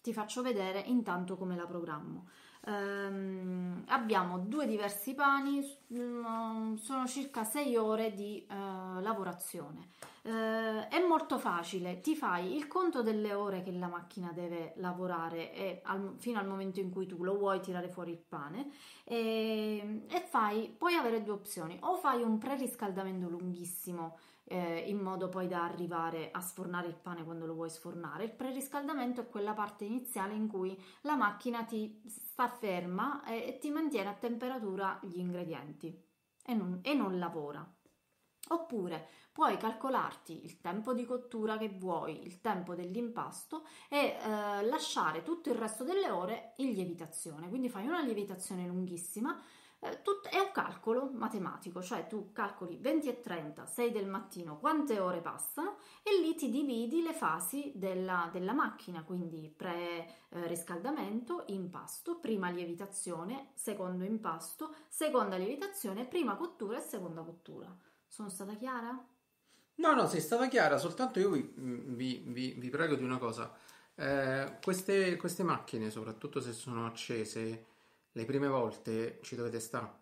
ti faccio vedere intanto come la programmo. Ehm, abbiamo due diversi pani, mm, sono circa 6 ore di eh, lavorazione. Eh, è molto facile, ti fai il conto delle ore che la macchina deve lavorare e al- fino al momento in cui tu lo vuoi tirare fuori il pane e, e fai, puoi avere due opzioni, o fai un preriscaldamento lunghissimo eh, in modo poi da arrivare a sfornare il pane quando lo vuoi sfornare. Il preriscaldamento è quella parte iniziale in cui la macchina ti sta ferma e, e ti mantiene a temperatura gli ingredienti e non, e non lavora. Oppure puoi calcolarti il tempo di cottura che vuoi, il tempo dell'impasto e eh, lasciare tutto il resto delle ore in lievitazione. Quindi fai una lievitazione lunghissima eh, tut- è un calcolo matematico, cioè tu calcoli 20 e 30, 6 del mattino, quante ore passano e lì ti dividi le fasi della, della macchina, quindi pre-riscaldamento, impasto, prima lievitazione, secondo impasto, seconda lievitazione, prima cottura e seconda cottura. Sono stata chiara? No, no, sei stata chiara, soltanto io vi, vi- vi- vi prego di una cosa. Eh, queste, queste macchine, soprattutto se sono accese, le prime volte ci dovete stare.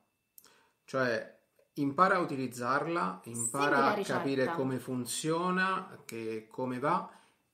Cioè, impara a utilizzarla, impara a capire come funziona, che- come va,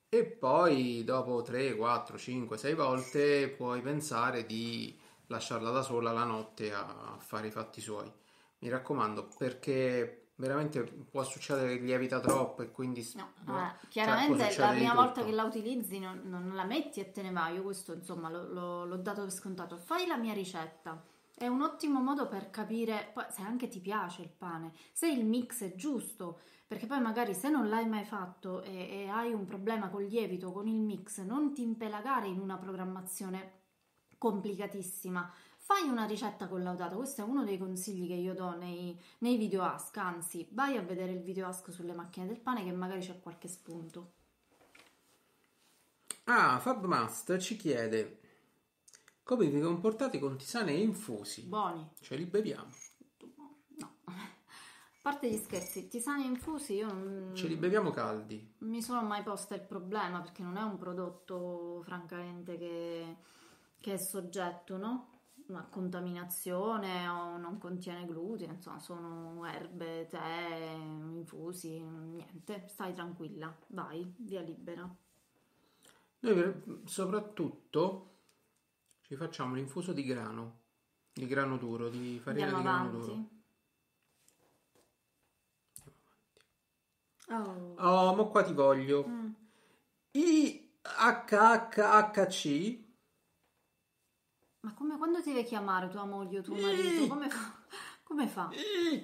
e poi dopo 3, 4, 5, 6 volte puoi pensare di lasciarla da sola la notte a fare i fatti suoi. Mi raccomando, perché veramente può succedere che lievita troppo e quindi No, boh, cioè, chiaramente può la prima volta che la utilizzi non, non la metti e te ne vai, io questo insomma lo- lo- l'ho dato per scontato. Fai la mia ricetta, è un ottimo modo per capire poi se anche ti piace il pane, se il mix è giusto, perché poi magari se non l'hai mai fatto e, e hai un problema col lievito, con il mix, non ti impelagare in una programmazione complicatissima. Fai una ricetta collaudata, questo è uno dei consigli che io do nei, nei video ask, anzi vai a vedere il video ask sulle macchine del pane che magari c'è qualche spunto. Ah, Fabmast ci chiede come vi comportate con tisane e infusi? Buoni. Ce li beviamo? No. parte gli scherzi, tisani infusi io non, Ce li beviamo caldi. non mi sono mai posta il problema perché non è un prodotto francamente che, che è soggetto no? A contaminazione o non contiene glutine, insomma sono erbe, tè, infusi, niente, stai tranquilla, vai, via libera. Noi soprattutto ci facciamo l'infuso di grano, di grano duro, di farina Andiamo di grano duro. avanti. Oh. Oh, ma qua ti voglio. Mm. IHHHC Ma come quando ti devi chiamare tua moglie o tuo marito? Come fa? Come fa?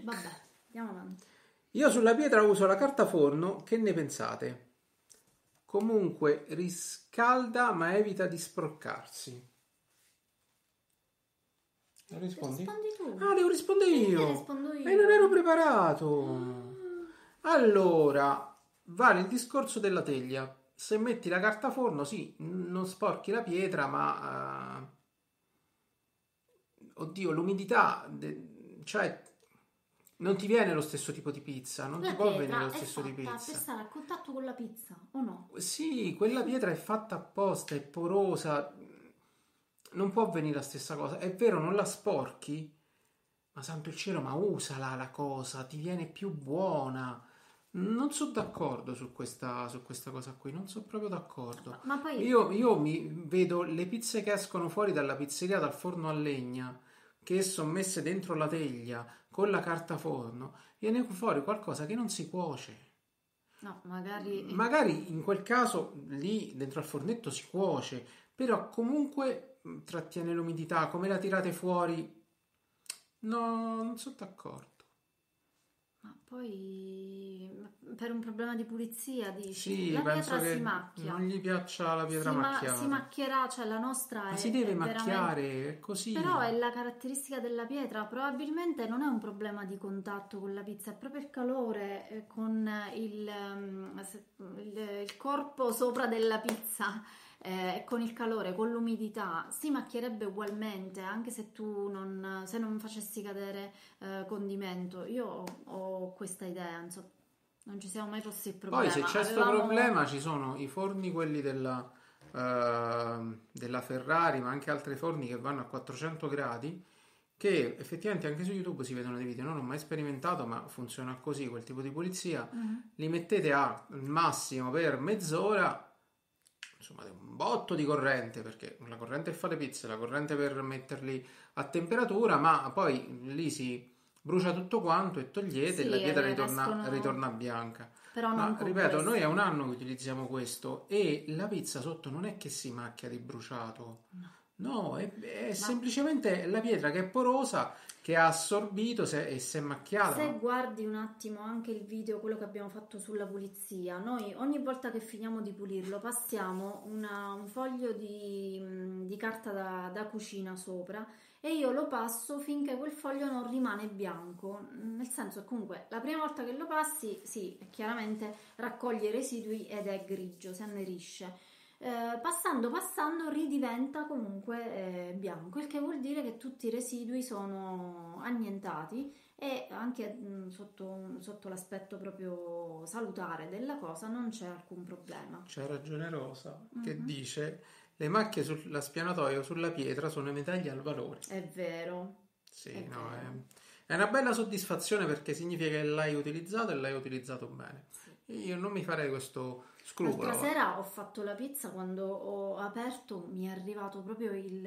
Vabbè, andiamo avanti. Io sulla pietra uso la carta forno, che ne pensate? Comunque riscalda ma evita di sproccarsi. Non rispondi? Rispondi tu. Ah, devo rispondere io. E non ero preparato. Allora, vale il discorso della teglia. Se metti la carta forno, sì, non sporchi la pietra, ma... eh, Oddio, l'umidità... de- Cioè, non ti viene lo stesso tipo di pizza, non La ti può venire lo stesso di pizza. per stare a contatto con la pizza, o no? Sì, quella pietra è fatta apposta, è porosa, non può venire la stessa cosa. È vero, non la sporchi, ma santo il cielo, ma usala la cosa, ti viene più buona. Non sono d'accordo su questa, su questa cosa qui, non sono proprio d'accordo. Ma poi Io, io mi vedo le pizze che escono fuori dalla pizzeria dal forno a legna, che sono messe dentro la teglia con la carta forno, viene fuori qualcosa che non si cuoce. no, magari Magari in quel caso lì dentro al fornetto si cuoce, però comunque trattiene l'umidità, come la tirate fuori? No, non sono d'accordo. Ma poi ma per un problema di pulizia dici Sì, la penso pietra si macchia. non gli piaccia la pietra si, ma- macchiata. si macchierà, cioè la nostra Ma è, si deve è veramente- macchiare, è così. Però è la caratteristica della pietra, probabilmente non è un problema di contatto con la pizza, è proprio il calore eh, con il, ehm, il- il corpo sopra della pizza eh, con il calore, con l'umidità, si macchierebbe ugualmente anche se tu non, se non facessi cadere eh, condimento. Io ho, ho questa idea, insomma, non ci siamo mai posti il problema. Poi se c'è questo Avevamo- problema ci sono i forni, quelli della, ehm, della Ferrari, ma anche altri forni che vanno a 400 gradi, che effettivamente anche su YouTube si vedono dei video, non ho mai sperimentato, ma funziona così, quel tipo di pulizia. Mhm. Li mettete al massimo per mezz'ora, insomma un botto di corrente, perché la corrente per fare pizze, la corrente per metterli a temperatura, ma poi lì si brucia tutto quanto e togliete e Sì, la pietra eh, ritorna, escono- ritorna bianca. Però Ma ripeto, questo. noi è un anno che utilizziamo questo e la pizza sotto non è che si macchia di bruciato. No, è, è semplicemente la pietra che è porosa, che ha assorbito se- e si è macchiata. Se no? guardi un attimo anche il video, quello che abbiamo fatto sulla pulizia, noi ogni volta che finiamo di pulirlo passiamo una- un foglio di, mm, di carta da, da cucina sopra e io lo passo finché quel foglio non rimane bianco. Nel senso che comunque la prima volta che lo passi, sì, chiaramente raccoglie residui ed è grigio, si annerisce. Eh, passando passando ridiventa comunque eh, bianco, il che vuol dire che tutti i residui sono annientati e anche mh, sotto, sotto l'aspetto proprio salutare della cosa non c'è alcun problema. C'ha ragione Rosa Mhm. che dice le macchie sulla spianatoia o sulla pietra sono medaglie al valore. È vero. Sì, È no, vero. è, è una bella soddisfazione perché significa che l'hai utilizzato e l'hai utilizzato bene. Sì. Io non mi farei questo scrupolo. L'altra sera ho fatto la pizza quando ho aperto, mi è arrivato proprio il,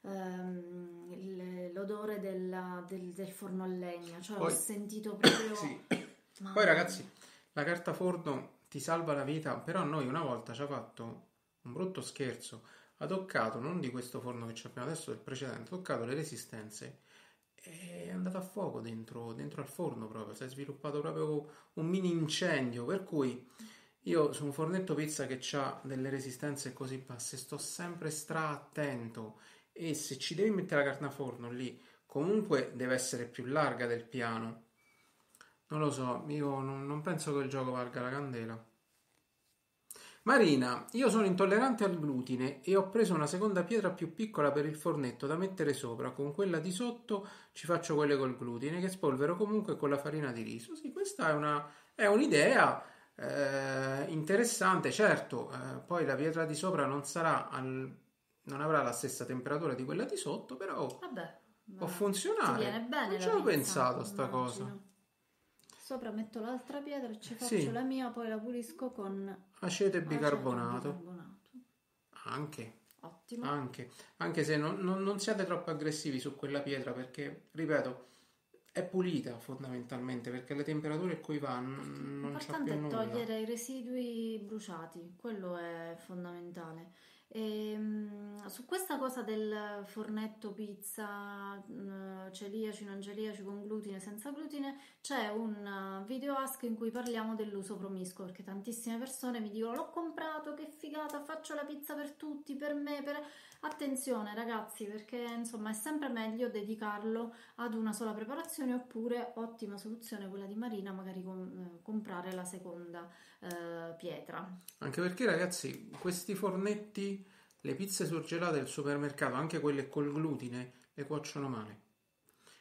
ehm, il- l'odore della- del, del forno a legna, cioè ho Poi- sentito proprio... Sì. Poi ragazzi, la carta forno ti salva la vita, però noi una volta ci ha fatto un brutto scherzo. Ha toccato, non di questo forno che abbiamo adesso, del precedente, ha toccato le resistenze è andato a fuoco dentro, dentro al forno proprio. Si è sviluppato proprio un mini incendio, per cui io su un fornetto pizza che ha delle resistenze così basse sto sempre stra attento e se ci devi mettere la carta forno lì, comunque deve essere più larga del piano. Non lo so, io non, non penso che il gioco valga la candela. Marina, io sono intollerante al glutine e ho preso una seconda pietra più piccola per il fornetto da mettere sopra. Con quella di sotto ci faccio quelle col glutine che spolvero comunque con la farina di riso. Sì, questa è, una, è un'idea eh, interessante. Certo, eh, poi la pietra di sopra non sarà al, non avrà la stessa temperatura di quella di sotto, però Vabbè. può funzionare. viene bene non ci avevo pensato a sta cosa. Sopra metto l'altra pietra e ci faccio Sì. la mia, poi la pulisco con Aceto e aceto e bicarbonato. bicarbonato. Anche. Ottimo. Anche, anche se non, non- non siate troppo aggressivi su quella pietra perché, ripeto, è pulita fondamentalmente perché le temperature qui va n- non c'è L'importante più è nulla. togliere i residui bruciati, quello è fondamentale. Ehm, su questa cosa del fornetto pizza, mh, celiaci, non celiaci, con glutine, senza glutine, c'è un uh, video ask in cui parliamo dell'uso promiscuo, perché tantissime persone mi dicono l'ho comprato, che figata, faccio la pizza per tutti, per me, per... Attenzione ragazzi, perché insomma è sempre meglio dedicarlo ad una sola preparazione oppure ottima soluzione quella di Marina, magari com- eh, comprare la seconda eh, pietra. Anche perché, ragazzi, questi fornetti, le pizze surgelate del supermercato, anche quelle col glutine, le cuociono male.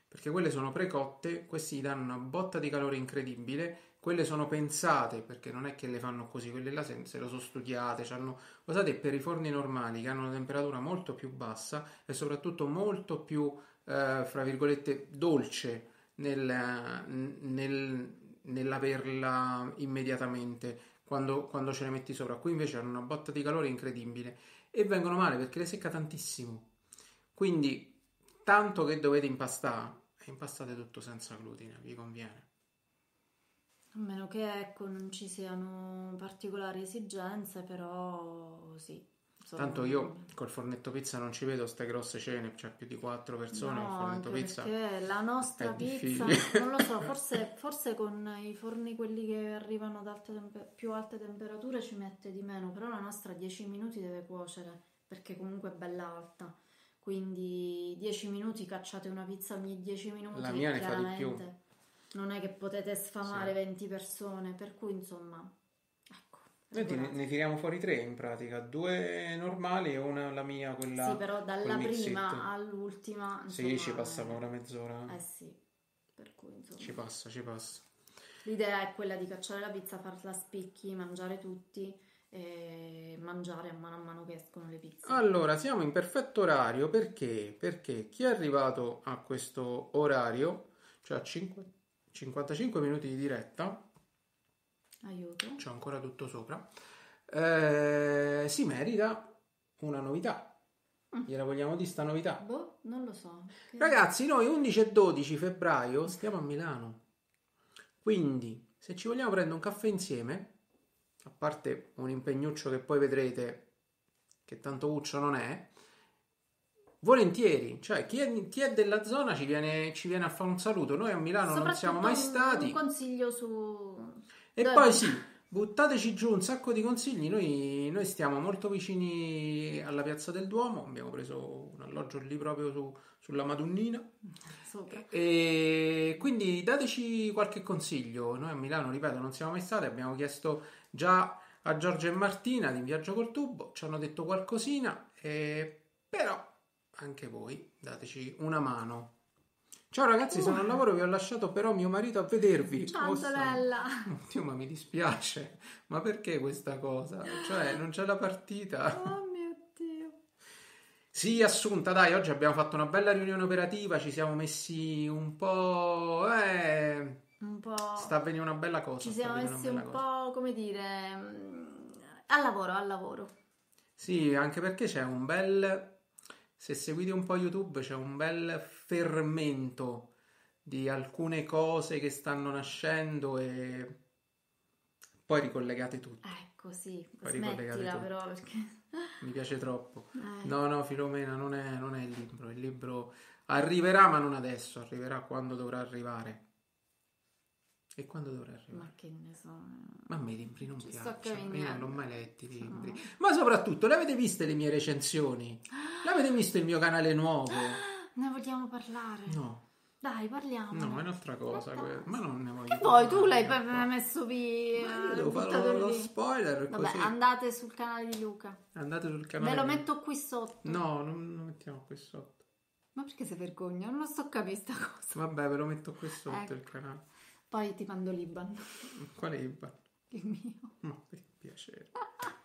Perché quelle sono precotte, questi gli danno una botta di calore incredibile. Quelle sono pensate perché non è che le fanno così, quelle là se, se lo sono studiate, c'hanno, usate per i forni normali che hanno una temperatura molto più bassa e soprattutto molto più, eh, fra virgolette, dolce nel, nel, nell'averla immediatamente quando, quando ce le metti sopra. Qui invece hanno una botta di calore incredibile e vengono male perché le secca tantissimo. Quindi, tanto che dovete impastare, impastate tutto senza glutine, vi conviene. A meno che ecco non ci siano particolari esigenze, però sì. Tanto io col fornetto pizza non ci vedo ste grosse cene, c'è più di quattro persone, No, fornetto pizza. la nostra pizza, difficile. non lo so, forse, forse con i forni quelli che arrivano ad alte tempe- più alte temperature ci mette di meno, però la nostra 10 minuti deve cuocere, perché comunque è bella alta. Quindi 10 minuti cacciate una pizza ogni 10 minuti, La mia ne fa di più. Non è che potete sfamare Sì. 20 persone, per cui insomma. Noi regolate. ne tiriamo fuori tre in pratica, due normali e una la mia, quella Sì, però dalla prima all'ultima, Sì, insomma, ci passa una mezz'ora. Eh sì, per cui insomma. Ci passa, ci passa. L'idea è quella di cacciare la pizza, farla a spicchi, mangiare tutti e mangiare a mano a mano che escono le pizze. Allora, siamo in perfetto orario perché? Perché chi è arrivato a questo orario, cioè a cinque- 55 minuti di diretta, C'è ancora tutto sopra, eh, si merita una novità. Gliela vogliamo di sta novità? Boh, non lo so. Che- Ragazzi, noi 11 e 12 febbraio stiamo a Milano. Quindi, se ci vogliamo prendere un caffè insieme, a parte un impegnuccio che poi vedrete che tanto uccio non è, volentieri, cioè chi è, chi è della zona ci viene, ci viene a fare un saluto. Noi a Milano non siamo mai stati. Un consiglio su... E Dove- poi sì, buttateci giù un sacco di consigli. Noi, noi stiamo molto vicini alla Piazza del Duomo. Abbiamo preso un alloggio lì proprio su- sulla Madonnina. Sopra. E quindi dateci qualche consiglio. Noi a Milano, ripeto, non siamo mai stati. Abbiamo chiesto già a Giorgio e Martina di In Viaggio col Tubo. Ci hanno detto qualcosina. e- Però anche voi dateci una mano. Ciao ragazzi, sono al lavoro, vi ho lasciato però mio marito a vedervi. Ciao Oh. Antonella! Oddio, ma mi dispiace. Ma perché questa cosa? Cioè, non c'è la partita. Oh mio Dio! Sì, assunta, dai, oggi abbiamo fatto una bella riunione operativa, ci siamo messi un po'... Eh, Un po'... sta avvenendo una bella cosa. Ci siamo messi un cosa. po', come dire, mm, al lavoro, al lavoro. Sì, anche perché c'è un bel... Se seguite un po' YouTube c'è un bel fermento di alcune cose che stanno nascendo e poi ricollegate tutto. Ecco, sì, Poi smettila però perché... Mi piace troppo. Eh, No, no, Filomena, non è, non è il libro. Il libro arriverà, ma non adesso, arriverà quando dovrà arrivare. E quando dovrà arrivare? Ma che ne so... Ma a me i libri non Ci piacciono, io non l'ho mai letti i libri. Ma soprattutto, le avete viste le mie recensioni? L'avete visto il mio canale nuovo? Ne vogliamo parlare? No. Dai, parliamo. No, è un'altra cosa. Que- Ma non ne voglio Che vuoi? Tu l'hai no. pe- messo via. Devo fare lo, lo spoiler Vabbè, così. andate sul canale di Luca. Andate sul canale. Ve lo di- metto qui sotto. No, non lo mettiamo qui sotto. Ma perché sei vergogna? Non lo sto capendo sta cosa. Vabbè, ve lo metto qui sotto Ecco. il canale. Poi ti mando l'Iban. Qual è il bar? Il mio. Ma che piacere.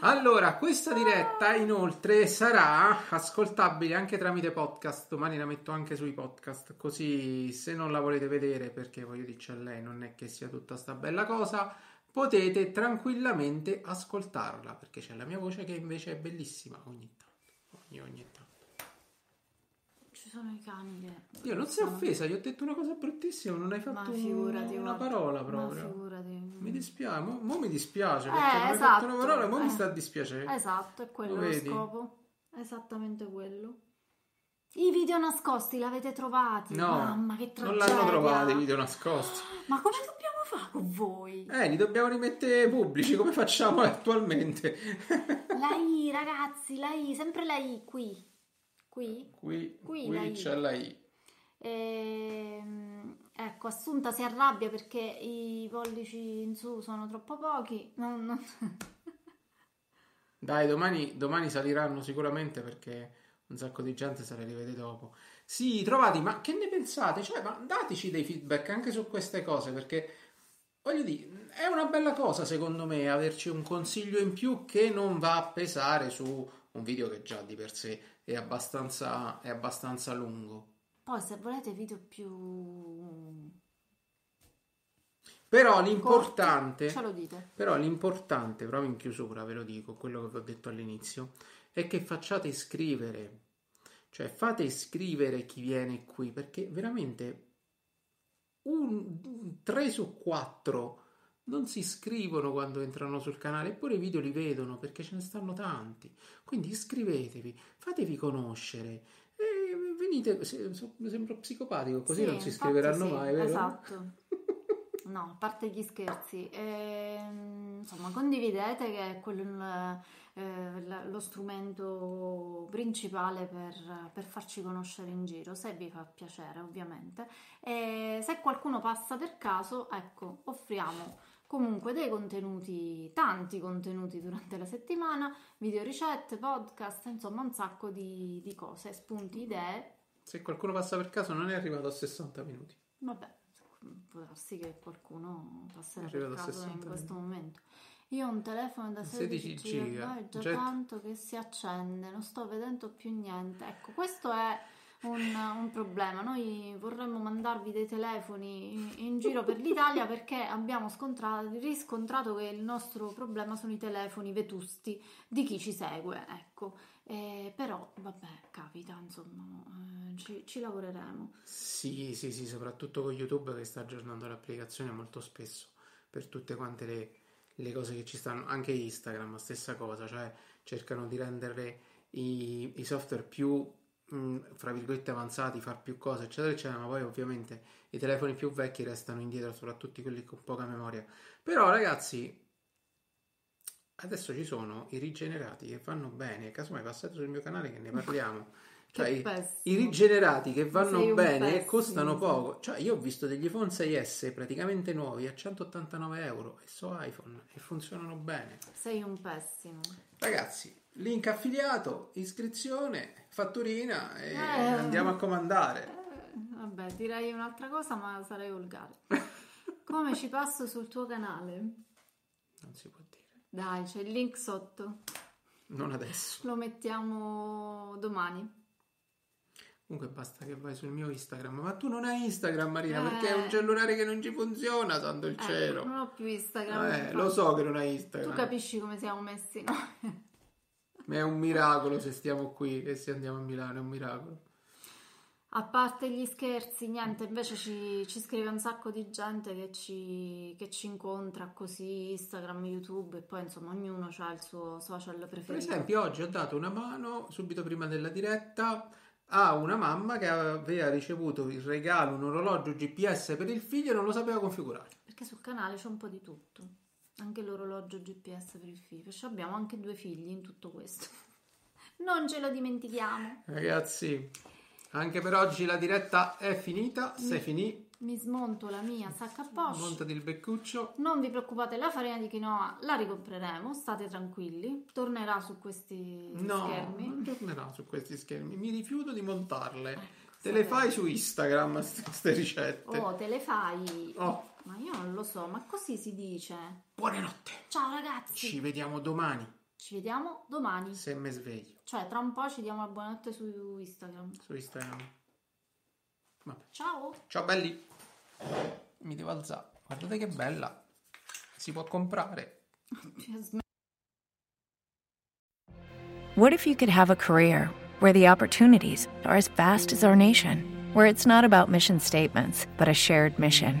Allora, questa diretta inoltre sarà ascoltabile anche tramite podcast. Domani la metto anche sui podcast. Così, se non la volete vedere, perché voglio dirci a lei, non è che sia tutta sta bella cosa, potete tranquillamente ascoltarla. Perché c'è la mia voce che invece è bellissima ogni tanto. Ogni, ogni tanto. Sono i cani che. Io non sei offesa, gli ho detto una cosa bruttissima, non hai fatto un- figurati, una guarda. parola proprio. figurati. Mi dispiace, mo, mo mi dispiace Eh, perché non hai esatto. fatto una parola, mo mi Eh. sta a dispiacere. Esatto, è quello Lo lo vedi? scopo. Esattamente quello. I video nascosti l'avete trovati? No, Mamma che non tragedia. l'hanno trovato i video nascosti. Ma come dobbiamo fare con voi? Eh, li dobbiamo rimettere pubblici come facciamo attualmente. La I, ragazzi, la I, sempre la I qui. Qui? Qui, Qui qui la c'è la I. Ehm, ecco, Assunta si arrabbia perché i pollici in su sono troppo pochi. Non- non- Dai, domani, domani saliranno sicuramente perché un sacco di gente se le rivede dopo. Sì, trovati, ma che ne pensate? Cioè, ma dateci dei feedback anche su queste cose perché voglio dire, è una bella cosa secondo me averci un consiglio in più che non va a pesare su un video che già di per sé è abbastanza, è abbastanza lungo. Poi se volete video più Però l'importante, corti, ce lo dite. però l'importante, proprio in chiusura ve lo dico, quello che vi ho detto all'inizio, è che facciate iscrivere, cioè fate iscrivere chi viene qui, perché veramente un 3 su 4 non si iscrivono quando entrano sul canale, eppure i video li vedono perché ce ne stanno tanti. Quindi iscrivetevi, fatevi conoscere. E venite, se- sembro psicopatico, così Sì, non si iscriveranno sì, mai, vero? Esatto. No, a parte gli scherzi, ehm, insomma, condividete che è quello eh, lo strumento principale per, per farci conoscere in giro, se vi fa piacere, ovviamente. E se qualcuno passa per caso, ecco, offriamo comunque dei contenuti, tanti contenuti durante la settimana, video ricette, podcast, insomma, un sacco di, di cose, spunti, idee. Se qualcuno passa per caso non è arrivato a 60 minuti. Vabbè, può darsi che qualcuno passerà per caso in 60 questo momento. Io ho un telefono da 16 16 GB, giga. è già Jet. tanto che si accende, non sto vedendo più niente. Ecco, questo è un, un problema. Noi vorremmo mandarvi dei telefoni in, in giro per l'Italia perché abbiamo scontrato, riscontrato che il nostro problema sono i telefoni vetusti di chi ci segue, ecco. Eh, però, vabbè, capita, insomma, eh, ci, ci lavoreremo. Sì, sì, sì, soprattutto con YouTube che sta aggiornando l'applicazione molto spesso per tutte quante le, le cose che ci stanno, anche Instagram, stessa cosa, cioè cercano di rendere i, i software più, mh, fra virgolette, avanzati, far più cose, eccetera, eccetera, ma poi ovviamente i telefoni più vecchi restano indietro, soprattutto quelli con poca memoria. Però ragazzi, adesso ci sono i rigenerati che vanno bene, casomai passate sul mio canale che ne parliamo. Cioè, i- rigenerati che vanno bene e costano poco. Cioè, io ho visto degli iPhone 6S praticamente nuovi a 189 euro e so iPhone e funzionano bene. Sei un pessimo. Ragazzi, link affiliato, iscrizione, fatturina e Eh. andiamo a comandare. Eh, vabbè, direi un'altra cosa, ma sarei volgare. Come ci passo sul tuo canale? Non si può dire. Dai, c'è il link sotto. Non adesso. Lo mettiamo domani. Comunque basta che vai sul mio Instagram. Ma tu non hai Instagram, Marina, Eh. perché è un cellulare che non ci funziona, santo il Ecco, cielo. non ho più Instagram. Eh, lo so che non hai Tu Instagram. capisci come siamo messi noi. Ma è un miracolo se stiamo qui e se andiamo a Milano, è un miracolo. A parte gli scherzi, niente, invece ci, ci scrive un sacco di gente che ci, che ci incontra così, Instagram, YouTube e poi insomma ognuno ha il suo social Per preferito. esempio, oggi ho dato una mano subito prima della diretta a una mamma che aveva ricevuto il regalo, un orologio GPS per il figlio e non lo sapeva configurare. Perché sul canale c'è un po' di tutto, anche l'orologio GPS per il figlio, perciò abbiamo anche due figli in tutto questo. Non ce lo dimentichiamo. Ragazzi, Anche per oggi la diretta è finita. Mm. Se finì, Mi smonto la mia sacca a poche. montati il beccuccio. Non vi preoccupate, la farina di quinoa la ricompreremo, state tranquilli. Tornerà su questi No, schermi. non tornerà su questi schermi. Mi rifiuto di montarle. Te sapete. le fai su Instagram queste ricette. Oh, te le fai. Oh, Ma io non lo so, ma così si dice. buonanotte. Ciao ragazzi. Ci vediamo domani, Ci vediamo domani. se me sveglio, Cioè, tra un po' ci diamo la buonanotte su Instagram. su Instagram. Vabbè. Ciao. Ciao belli. Mi devo alzare. Guardate che bella. Si può comprare. What if you could have a career where the opportunities are as vast as our nation, where it's not about mission statements, but a shared mission?